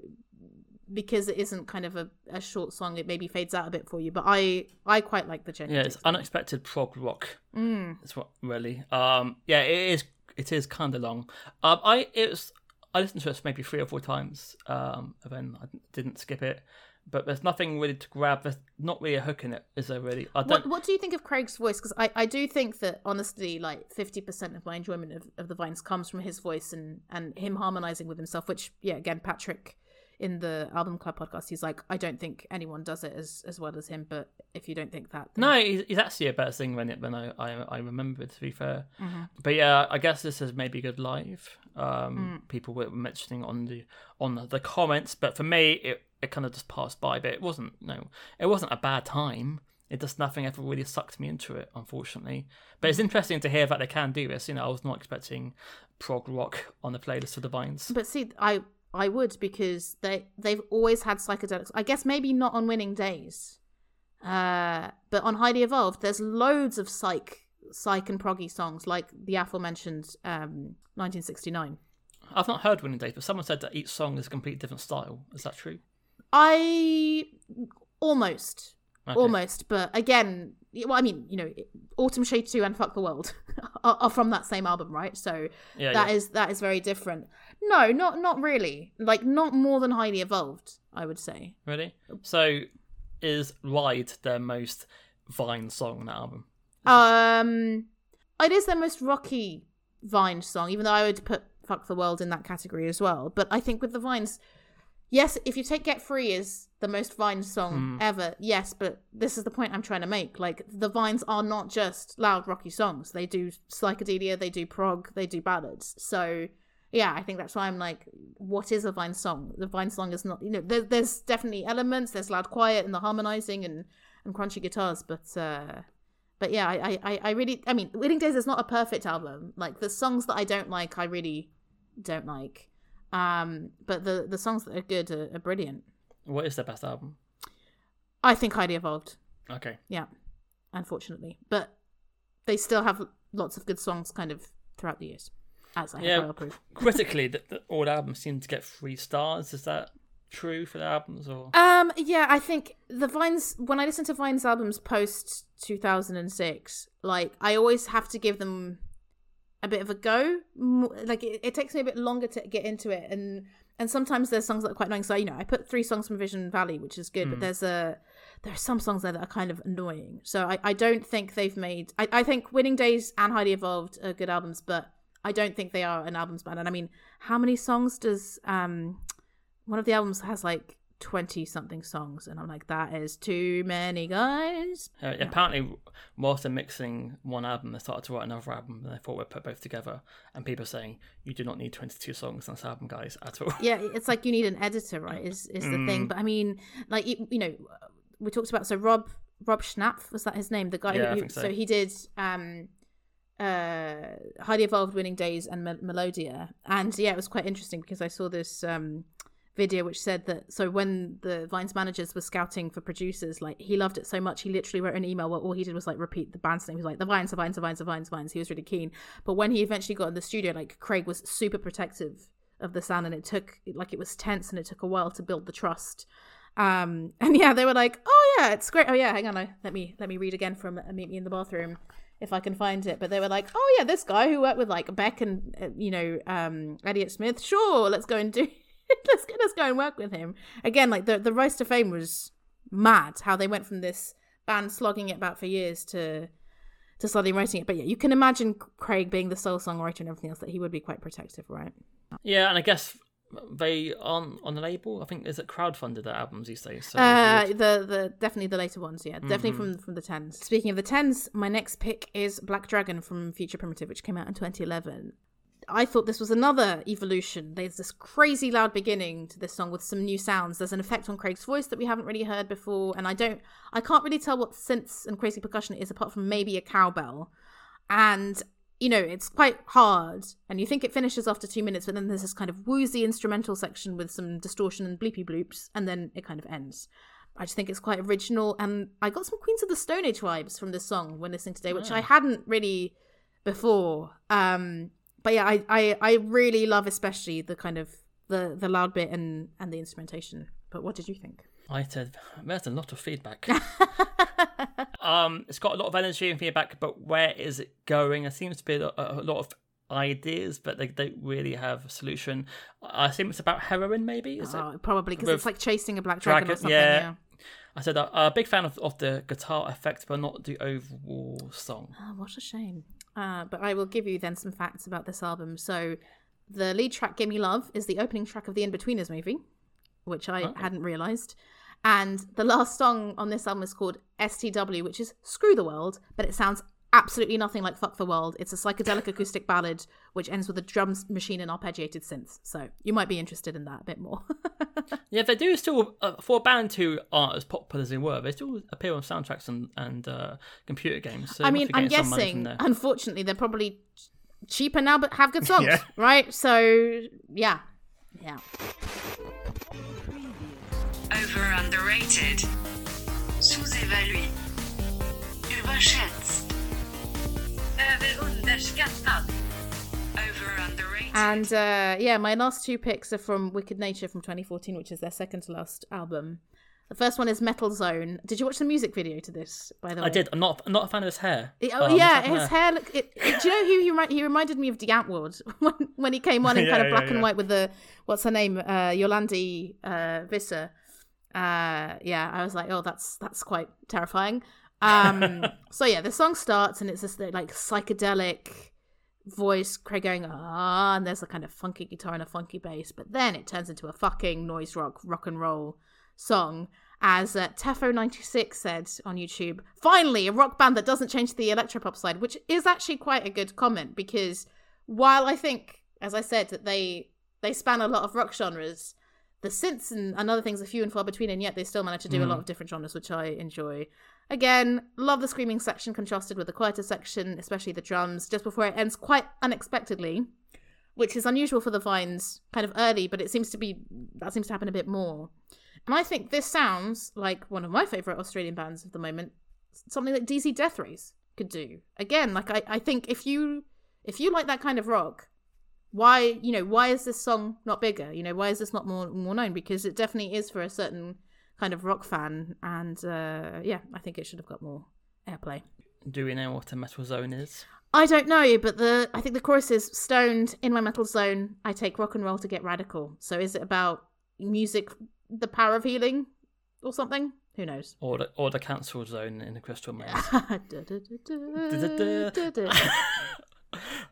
because it isn't kind of a, a short song it maybe fades out a bit for you but i i quite like the journey Yeah, it's unexpected prog rock. mm. That's what really. Um, yeah, it is. It is kind of long. Um, I it was. I listened to it maybe three or four times. Um, and then I didn't skip it. But there's nothing really to grab. There's not really a hook in it, is there? Really? I don't. what, what do you think of craig's voice because I, I do think that honestly like 50% of my enjoyment of, of the vines comes from his voice and and him harmonizing with himself which yeah again patrick in the album club podcast he's like i don't think anyone does it as as well as him but if you don't think that then- No, he's, he's actually a better singer than it than I, I I remember. To be fair, Mhm. but yeah, I guess this is maybe good live. Mm. Um, people were mentioning on the on the, comments, but for me, it it kind of just passed by. But it wasn't no, it wasn't a bad time. It just nothing ever really sucked me into it, unfortunately. But it's interesting to hear that they can do this. You know, I was not expecting prog rock on the playlist of the Vines. But see, I I would because they they've always had psychedelics. I guess maybe not on winning days, uh, but on Highly Evolved, there's loads of psych psych and proggy songs like the aforementioned um, 1969. I've not heard Winning Days, but someone said that each song is a completely different style. Is that true? I almost Okay. almost, but again, well, I mean, you know, Autumn Shade Two and Fuck the World are, are from that same album, right? So Yeah, that yeah. is that is very different. No, not not really. Like not more than Highly Evolved, I would say. Really? So, is Ride their most Vine song on that album? Um, it is their most rocky Vine song, even though I would put "Fuck the World" in that category as well. But I think with the Vines, yes, if you take "Get Free" is the most Vine song ever, yes. But this is the point I'm trying to make. Like the Vines are not just loud rocky songs; they do psychedelia, they do prog, they do ballads. So. Yeah, I think that's why I'm like, what is a Vine song? The Vine song is not, you know, there, there's definitely elements. There's loud, quiet, and the harmonizing and and crunchy guitars, but uh but yeah, I, I, I really, I mean, Winning Days is not a perfect album. Like the songs that I don't like, I really don't like. Um, but the the songs that are good are, are brilliant. What is their best album? I think Highly Evolved. Okay. Yeah, unfortunately, but they still have lots of good songs, kind of throughout the years, as I Yeah. have well proof. Critically, the, the, all albums seem to get three stars. Is that true for the albums or? Um, yeah, I think the Vines. When I listen to Vines albums post two thousand and six, like I always have to give them a bit of a go. Like it, it takes me a bit longer to get into it, and and sometimes there's songs that are quite annoying. So you know, I put three songs from Vision Valley, which is good, but there's a there are some songs there that are kind of annoying. So I, I don't think they've made. I, I think Winning Days and Highly Evolved are good albums, but I don't think they are an albums band. And I mean, how many songs does um one of the albums has like 20 something songs and i'm like that is too many guys Uh, Apparently, whilst they're mixing one album, they started to write another album, and they thought we'd put both together. And people are saying you do not need twenty-two songs on this album, guys, at all. yeah it's like you need an editor right is is the thing but i mean like you, you know we talked about so rob rob schnapf was that his name the guy Yeah, who so. so he did um uh, highly evolved winning days and Mel- melodia. And yeah it was quite interesting because i saw this um video which said that so when the vines managers were scouting for producers like he loved it so much he literally wrote an email where all he did was like repeat the band's name. He was like the vines the vines the vines the vines the vines. He was really keen. But when he eventually got in the studio like craig was super protective of the sound and it took like it was tense and it took a while to build the trust. Um and yeah they were like oh yeah it's great. Oh yeah hang on I, let me let me read again from meet me in the bathroom if i can find it. But they were like oh yeah this guy who worked with like beck and uh, you know um elliott smith sure let's go and do let's let's go and work with him. Again like the the rise to fame was mad how they went from this band slogging it about for years to to slowly writing it. But yeah you can imagine craig being the sole songwriter and everything else that he would be quite protective right? Yeah, and I guess they aren't on the label. I think is it crowdfunded their albums these days. So Uh, the the definitely the later ones, yeah, definitely Mm-hmm. from from the tens. Speaking of the tens, my next pick is Black Dragon from Future Primitive, which came out in 2011. I thought this was another evolution. There's this crazy loud beginning to this song with some new sounds. There's an effect on Craig's voice that we haven't really heard before, and I don't, I can't really tell what synths and crazy percussion is apart from maybe a cowbell. And you know, it's quite hard, and you think it finishes after two minutes, but then there's this kind of woozy instrumental section with some distortion and bleepy bloops, and then it kind of ends. I just think it's quite original, and I got some Queens of the Stone Age vibes from this song when listening today, which I hadn't really before. Um, but yeah, I, I I really love especially the kind of the the loud bit and and the instrumentation. But what did you think? I said there's a lot of feedback. um, it's got a lot of energy and feedback, but where is it going? There seems to be a, a lot of ideas, but they don't really have a solution. I assume it's about heroin, maybe. Is it? Oh, probably because it's like chasing a black dragon, or something. yeah. Yeah. I said uh, a big fan of, of the guitar effect, but not the overall song. Oh, what a shame. Uh, but I will give you then some facts about this album. So, the lead track, Gimme Love, is the opening track of the Inbetweeners movie, which I Oh. hadn't realised. And the last song on this album is called STW, which is Screw the World, but it sounds absolutely nothing like Fuck the World. It's a psychedelic acoustic ballad which ends with a drum machine and arpeggiated synths. So, you might be interested in that a bit more. Yeah, they do still uh, for a band who aren't as popular as they were. They still appear on soundtracks and and uh, computer games. So I mean, I'm getting some money from guessing, unfortunately, they're probably cheaper now, but have good songs, Yeah. right? So, yeah. Yeah. Over underrated. Sous-évalué. Überschätzt. Överunderskattad. Over underrated. And uh, yeah, my last two picks are from Wicked Nature from 2014, which is their second to last album. The first one is Metal Zone. Did you watch the music video to this? By the way, I did. I'm not. I'm not a fan of his hair. It- oh yeah, not a fan his hair. Look, it, it- do you know who he, he reminded me of Die Antwoord when when he came on in Yeah, kind of yeah, black and white with the what's her name, uh, Yolandi uh, Visser. Uh, yeah, I was like, oh, that's that's quite terrifying. Um, so yeah, the song starts and it's this like psychedelic voice, Craig going ah, and there's a kind of funky guitar and a funky bass, but then it turns into a fucking noise rock rock and roll song. As uh, Tefo96 said on YouTube, finally a rock band that doesn't change the electropop side, which is actually quite a good comment because while I think, as I said, that they they span a lot of rock genres, the synths and, and other things are few and far between, and yet they still manage to do a lot mm. of different genres, which I enjoy. Again, love the screaming section contrasted with the quieter section, especially the drums, just before it ends quite unexpectedly, which is unusual for the Vines kind of early, but it seems to be that seems to happen a bit more. And I think this sounds like one of my favorite Australian bands of the moment, something that DZ Deathrays could do. Again, like I, I think if you if you like that kind of rock, why you know why is this song not bigger? You know why is this not more more known? Because it definitely is for a certain kind of rock fan, and uh, yeah, I think it should have got more airplay. Do we know what a metal zone is? I don't know, but the I think the chorus is stoned in my metal zone. I take rock and roll to get radical. So is it about music, the power of healing, or something? Who knows? Or the or the cancel zone in the Crystal Maze?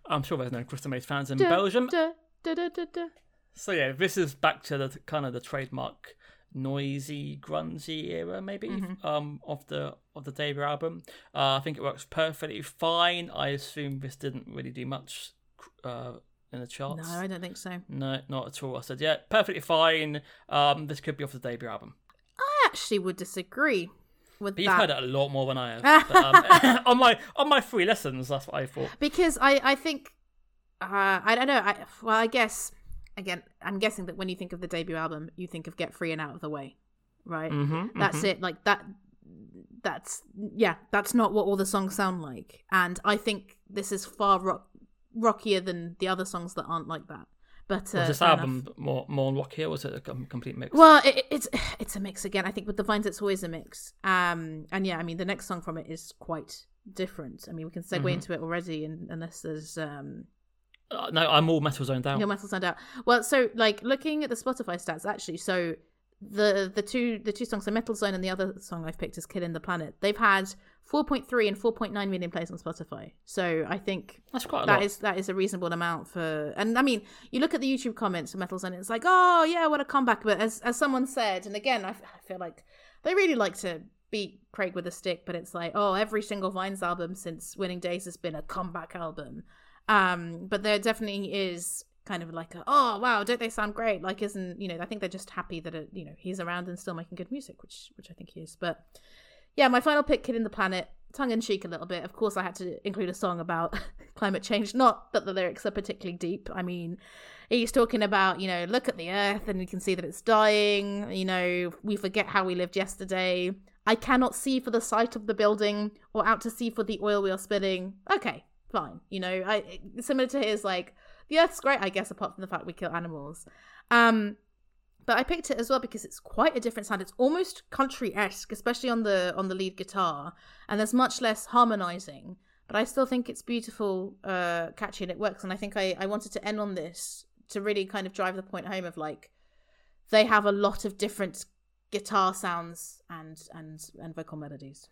I'm sure there's no Crystal Maze fans in Belgium. So yeah, this is back to the kind of the trademark noisy, grungy era, maybe Mm-hmm. um of the of the debut album. Uh, I think it works perfectly fine. I assume this didn't really do much uh, in the charts. No. I don't think so. No, not at all. I said, yeah, perfectly fine. Um, this could be off the debut album. I actually would disagree. With But you've that heard it a lot more than I have. But, um, on my on my free lessons, that's what I thought. because I I think uh, I don't know. I well, I guess again, I'm guessing that when you think of the debut album, you think of Get Free and Out of the Way, right? Mm-hmm, That's it. Like that. That's yeah. That's not what all the songs sound like, and I think this is far rock, rockier than the other songs that aren't like that. But uh, Was this enough. album more more rockier? or Was it a complete mix? Well, it, it's it's a mix again. I think with the vines, it's always a mix. Um, and yeah, I mean, the next song from it is quite different. I mean, we can segue Mhm. into it already, and unless there's um, Uh, no, I'm all metal zoned out. your metal sound out. Well, so like looking at the Spotify stats, actually, so the the two the two songs, so Metal Zone and the other song I've picked is Killing the Planet. They've had 4.3 and 4.9 million plays on Spotify. So I think That's quite a that is that is a reasonable amount for and i mean you look at the youtube comments for metal zone it's like oh yeah what a comeback but as as someone said and again i, I feel like they really like to beat craig with a stick but it's like oh every single vines album since winning days has been a comeback album um but there definitely is kind of like a, oh wow don't they sound great like isn't you know i think they're just happy that it, you know he's around and still making good music which which i think he is but yeah, my final pick, Killing the Planet, tongue in cheek a little bit. Of course, I had to include a song about climate change. Not that the lyrics are particularly deep. I mean, he's talking about, you know, look at the earth and you can see that it's dying. You know, we forget how we lived yesterday. I cannot see for the sight of the building or out to sea for the oil we are spilling. Okay, fine. You know, I similar to his like the earth's great, I guess, apart from the fact we kill animals. Um, but I picked it as well because it's quite a different sound. It's almost country esque, especially on the on the lead guitar, and there's much less harmonizing. But I still think it's beautiful, uh, catchy, and it works. And I think I, I wanted to end on this to really kind of drive the point home of like they have a lot of different guitar sounds and and and vocal melodies.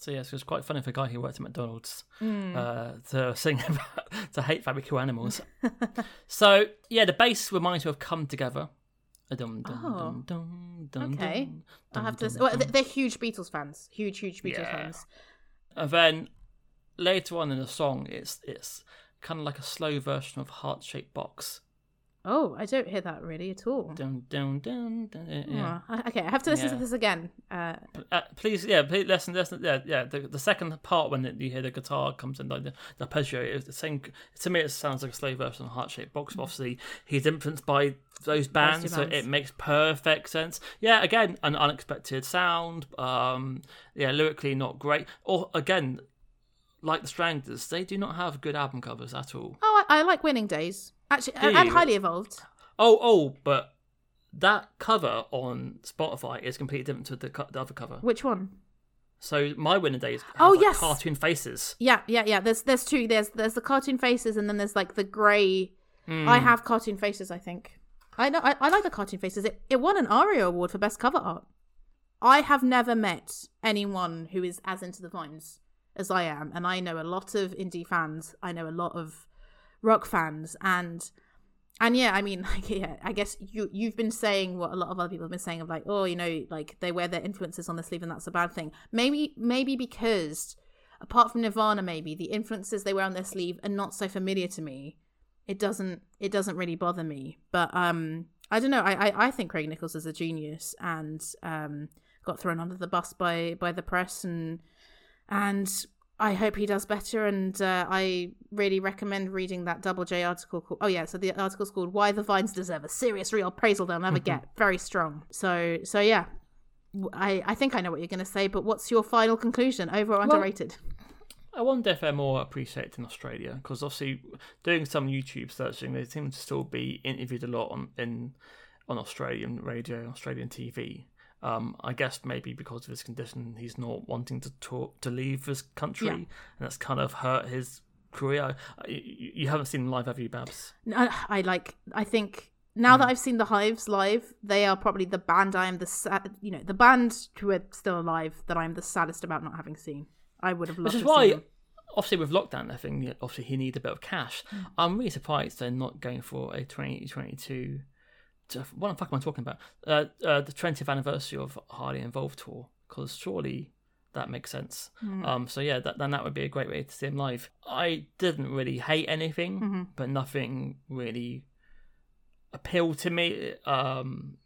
So yes, it was quite funny for a guy who worked at McDonald's Mm. uh, to sing about to hate that we animals. so yeah, the bass reminds me of "Come Together." Dum, dum, Oh. dum, Okay. I have to. Well, they're huge Beatles fans. Huge, huge Beatles Yeah. fans. And then later on in the song, it's it's kind of like a slow version of "Heart Shaped Box." Oh, I don't hear that really at all. Dun, dun, dun, dun, yeah, yeah. Oh, okay, I have to listen Yeah. to this again. Uh, Uh, please, yeah, please listen, listen, yeah, yeah. The, the second part when you hear the guitar comes in, like the, the arpeggio, it's the same. To me, it sounds like a slow version of Heart Shaped Box. But obviously, he's influenced by those bands, so bands. it makes perfect sense. Yeah, again, an unexpected sound. Um, yeah, lyrically not great. Or again, like the Stranglers, they do not have good album covers at all. oh, I, I like Winning Days. Actually, Do and you? highly evolved. Oh, oh, but that cover on Spotify is completely different to the, co- the other cover. Which one? So my winning days Oh, like yes. cartoon faces. Yeah, yeah, yeah. There's there's two. There's there's the cartoon faces, and then there's like the grey. Hmm. I have cartoon faces. I think. I know. I, I like the cartoon faces. It it won an ARIA award for best cover art. I have never met anyone who is as into the vines as I am, and I know a lot of indie fans. I know a lot of rock fans, and and yeah, I mean, like, yeah, I guess you you've been saying what a lot of other people have been saying of like, oh, you know, like they wear their influences on their sleeve, and that's a bad thing. Maybe maybe because apart from Nirvana, maybe the influences they wear on their sleeve are not so familiar to me. It doesn't it doesn't really bother me. But um, I don't know. I I, I think Craig Nicholls is a genius and um got thrown under the bus by by the press and and I hope he does better. And uh, I really recommend reading that Double J article called. Oh yeah, so the article's called "Why the Vines Deserve a Serious Real Appraisal They'll Never Get." Very strong. So so yeah, I, I think I know what you're going to say. But what's your final conclusion? Over or underrated? I wonder if they're more appreciated in Australia because obviously doing some YouTube searching, they seem to still be interviewed a lot on in on Australian radio, Australian TV. Um, I guess maybe because of his condition, he's not wanting to talk to leave his country, Yeah. and that's kind of hurt his career. Uh, You, you haven't seen him live, have you, Babs? No, I like. I think now Hmm. that I've seen the Hives live, they are probably the band I am the sad. You know, the band who are still alive that I am the saddest about not having seen. I would have loved. Which is to have seen why, them. obviously, with lockdown I think obviously he needs a bit of cash. Mm. I'm really surprised they're not going for a 2022. What the fuck am I talking about? Uh, uh, the 20th anniversary of Highly Evolved tour, because surely that makes sense. Mm. Um, so yeah, that, then that would be a great way to see him live. I didn't really hate anything, Mm-hmm. but nothing really appealed to me. Um,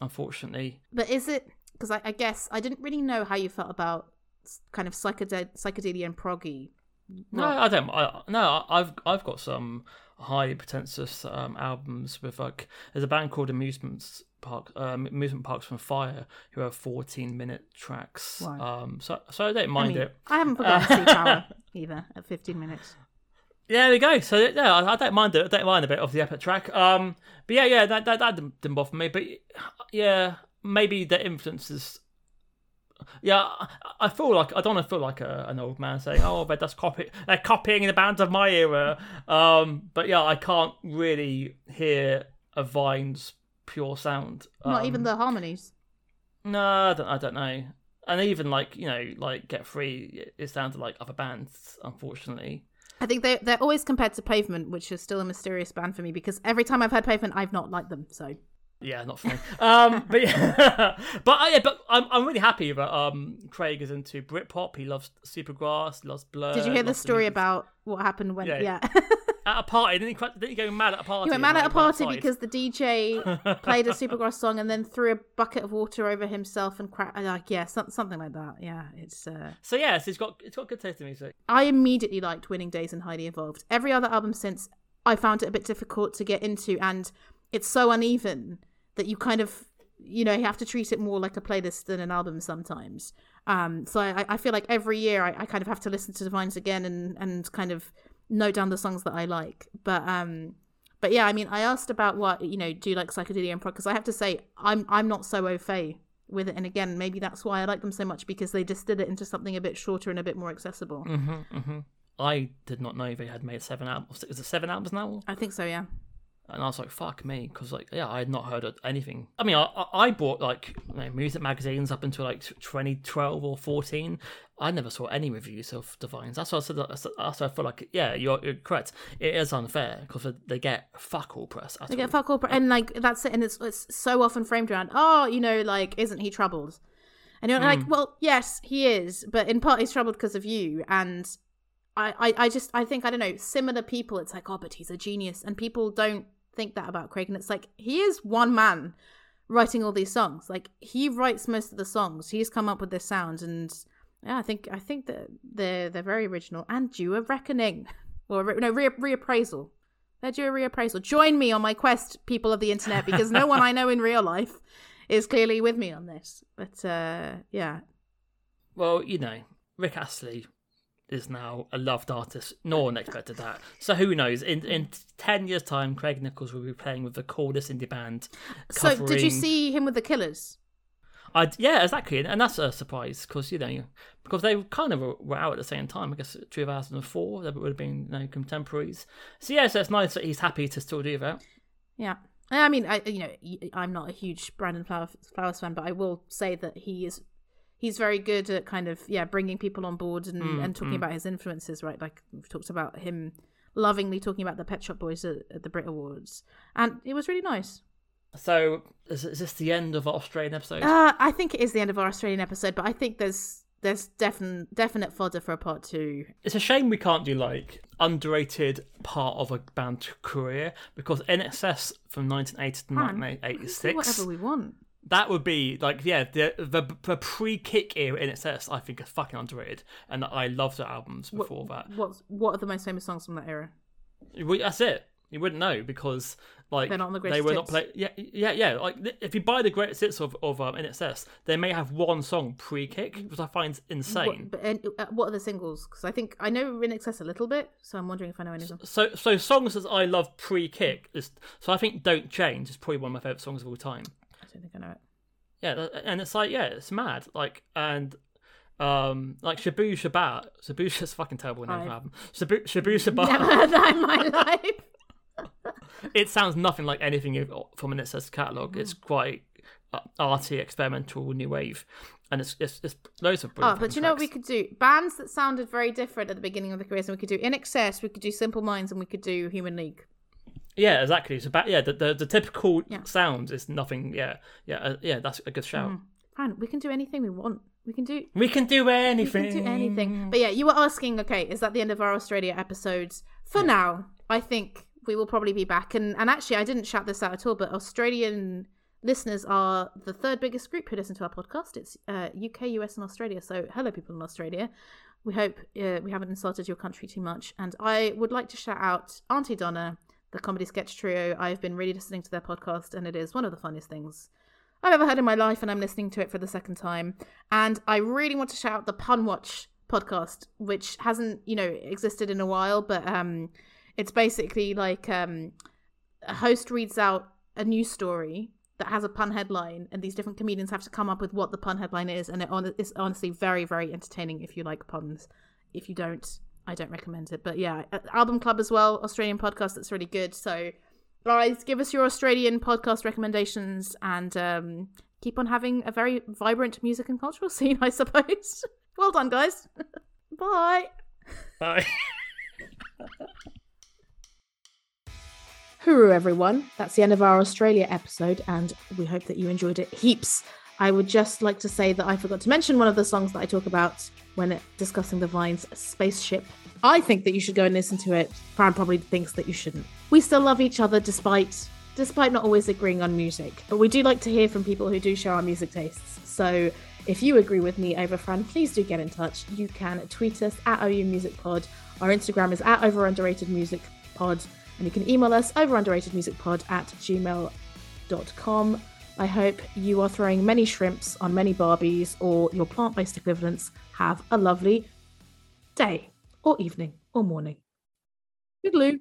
unfortunately, But is it because I, I guess I didn't really know how you felt about kind of psychedel- psychedelia and proggy. No. I don't. I, no, I've I've got some highly pretentious um, albums with like there's a band called Amusements Park, um, Amusement Parks from Fire, who have 14 minute tracks. Right. Um, so so I don't I mind mean, it. I haven't forgotten Sea Power either at 15 minutes. Yeah, there we go. So yeah, I, I don't mind it. I don't mind a bit of the epic track. Um, but yeah, yeah, that that, that didn't bother me. But yeah, maybe the influences. Yeah, I- feel like I don't want to feel like a, an old man saying, "Oh, but that's copy, they're copying the bands of my era." Um, but yeah, I can't really hear a Vine's pure sound. Not even Um, the harmonies. No, I don't, I don't know. And even like you know, like Get Free, it to like other bands, unfortunately. I think they they're always compared to Pavement, which is still a mysterious band for me because every time I've heard Pavement, I've not liked them. So Yeah, not for me. um, but yeah, but uh, yeah, but I'm I'm really happy that um Craig is into Britpop. He loves Supergrass, he loves Blur. did you hear the story about what happened when? Yeah. Yeah, at a party? Didn't he? Didn't he go mad at a party? he went mad at a party outside? because the DJ played a Supergrass song and then threw a bucket of water over himself and cracked. Like yeah, some, something like that. Yeah, it's. uh So yes, it's got it's got good taste in music. I immediately liked Winning Days and Highly Evolved. Every other album since, I found it a bit difficult to get into, and it's so uneven that you kind of, you know, you have to treat it more like a playlist than an album sometimes. Um, so I, I feel like every year I, I kind of have to listen to the Vines again and and kind of note down the songs that I like. But um, but yeah, I mean, I asked about what you know, do you like psychedelia and prog? Because I have to say, I'm I'm not so au fait with it, and again, maybe that's why I like them so much because they just did it into something a bit shorter and a bit more accessible. mm-hmm, mm-hmm. I did not know they had made seven albums. Is it seven albums now? I think so, yeah. And I was like, "Fuck me," because like, yeah, I had not heard of anything. I mean, I I I bought like you know, music magazines up until like 2012 or 14. I never saw any reviews of the Vines. That's why I said. That's why I feel like, yeah, you're, you're correct. It is unfair because they get fuck all press. They all. get fuck all, pr- and like that's it, and it's it's so often framed around, oh, you know, like isn't he troubled? And you're like, hmm. well, yes, he is, but in part he's troubled because of you. And I, I, I just, I think, I don't know, similar people, it's like, oh, but he's a genius, and people don't think that about Craig. And it's like he is one man writing all these songs. Like he writes most of the songs. He's come up with this sound, and yeah, I think, I think that they're they're very original and due a reckoning, or no re- reappraisal. They're due a reappraisal. Join me on my quest, people of the internet, because no one I know in real life is clearly with me on this. But uh, yeah, Well, you know, Rick Astley is now a loved artist. No one expected that. So who knows? In in ten years' time, Craig Nicholls will be playing with the coolest indie band. So did you see him with the Killers? I yeah, exactly, and that's a surprise because you know because they kind of were, out at the same time. I guess 2004 they would have been you know, contemporaries. So yeah, so it's nice that he's happy to still do that. Yeah. I mean, I you know, I'm not a huge Brandon Flowers fan, but I will say that he is he's very good at kind of yeah bringing people on board and, Mm, and talking about his influences, right? Like we've talked about him lovingly talking about the Pet Shop Boys at, at the Brit Awards, and it was really nice. So is, is this the end of our Australian episode? Uh, I think it is the end of our Australian episode, but I think there's there's definite definite fodder for a part two. it's a shame we can't do like underrated part of a band career because INXS from 1980 to Man, 1986. Whatever we want. That would be like yeah the the, the pre kick era INXS I think is fucking underrated and I loved the albums What, before that. What's what are the most famous songs from that era? We, that's it. You wouldn't know because like They're not on the they were not play. Yeah, yeah, yeah. Like if you buy the greatest hits of of um, INXS, they may have one song pre-kick, which I find insane. What, but and, uh, what are the singles? Because I think I know INXS a little bit, so I'm wondering if I know any of them. So so songs that I love pre-kick is so I think "Don't Change" is probably one of my favorite songs of all time. Don't think I know it. Yeah, and it's like yeah, it's mad. Like and um like Shabooh Shoobah, Shabu is fucking terrible name I've- album. Shabooh Shoobah Never heard that in my life. it sounds nothing like anything you've- from an INXS catalog. It's Mm. quite uh, arty, experimental, new wave, and it's it's, it's loads of Oh, but you know what we could do? Bands that sounded very different at the beginning of the careers, and we could do INXS, we could do Simple Minds, and we could do Human League. Yeah, exactly. So about yeah, the the, the typical Yeah. sound is nothing. Yeah, yeah, uh, yeah. That's a good shout. Fine, we can do anything we want. We can do We can do anything. we anything. can do anything. But yeah, you were asking, okay, is that the end of our Australia episodes? For now, I think we will probably be back. And and actually, I didn't shout this out at all, but Australian listeners are the third biggest group who listen to our podcast. It's uh, UK, US, and Australia. So, hello, people in Australia. We hope uh, we haven't insulted your country too much. And I would like to shout out Aunty Donna, the comedy sketch trio. I've been really listening to their podcast, and it is one of the funniest things I've ever heard in my life, and I'm listening to it for the second time. And I really want to shout out the Pun Watch podcast, which hasn't, you know, existed in a while, but um, it's basically like um, a host reads out a news story that has a pun headline, and these different comedians have to come up with what the pun headline is, and it on- it's honestly very, very entertaining if you like puns. If you don't, I don't recommend it. But yeah, Album Club as well, Australian podcast that's really good. So guys, give us your Australian podcast recommendations and um, keep on having a very vibrant music and cultural scene, I suppose. well done, guys. Bye. Bye. Hooroo, everyone. That's the end of our Australia episode, and we hope that you enjoyed it heaps. I would just like to say that I forgot to mention one of the songs that I talk about when discussing the Vines Spaceship. I think that you should go and listen to it. Fran probably thinks that you shouldn't. We still love each other despite despite not always agreeing on music, but we do like to hear from people who do share our music tastes. So if you agree with me over Fran, please do get in touch. You can tweet us at OU Music Pod. Our Instagram is at Over Underrated Music Pod, and you can email us over underratedmusicpod at gmail.com. I hope you are throwing many shrimps on many Barbies or your plant based equivalents. Have a lovely day, or evening, or morning. Toodaloo.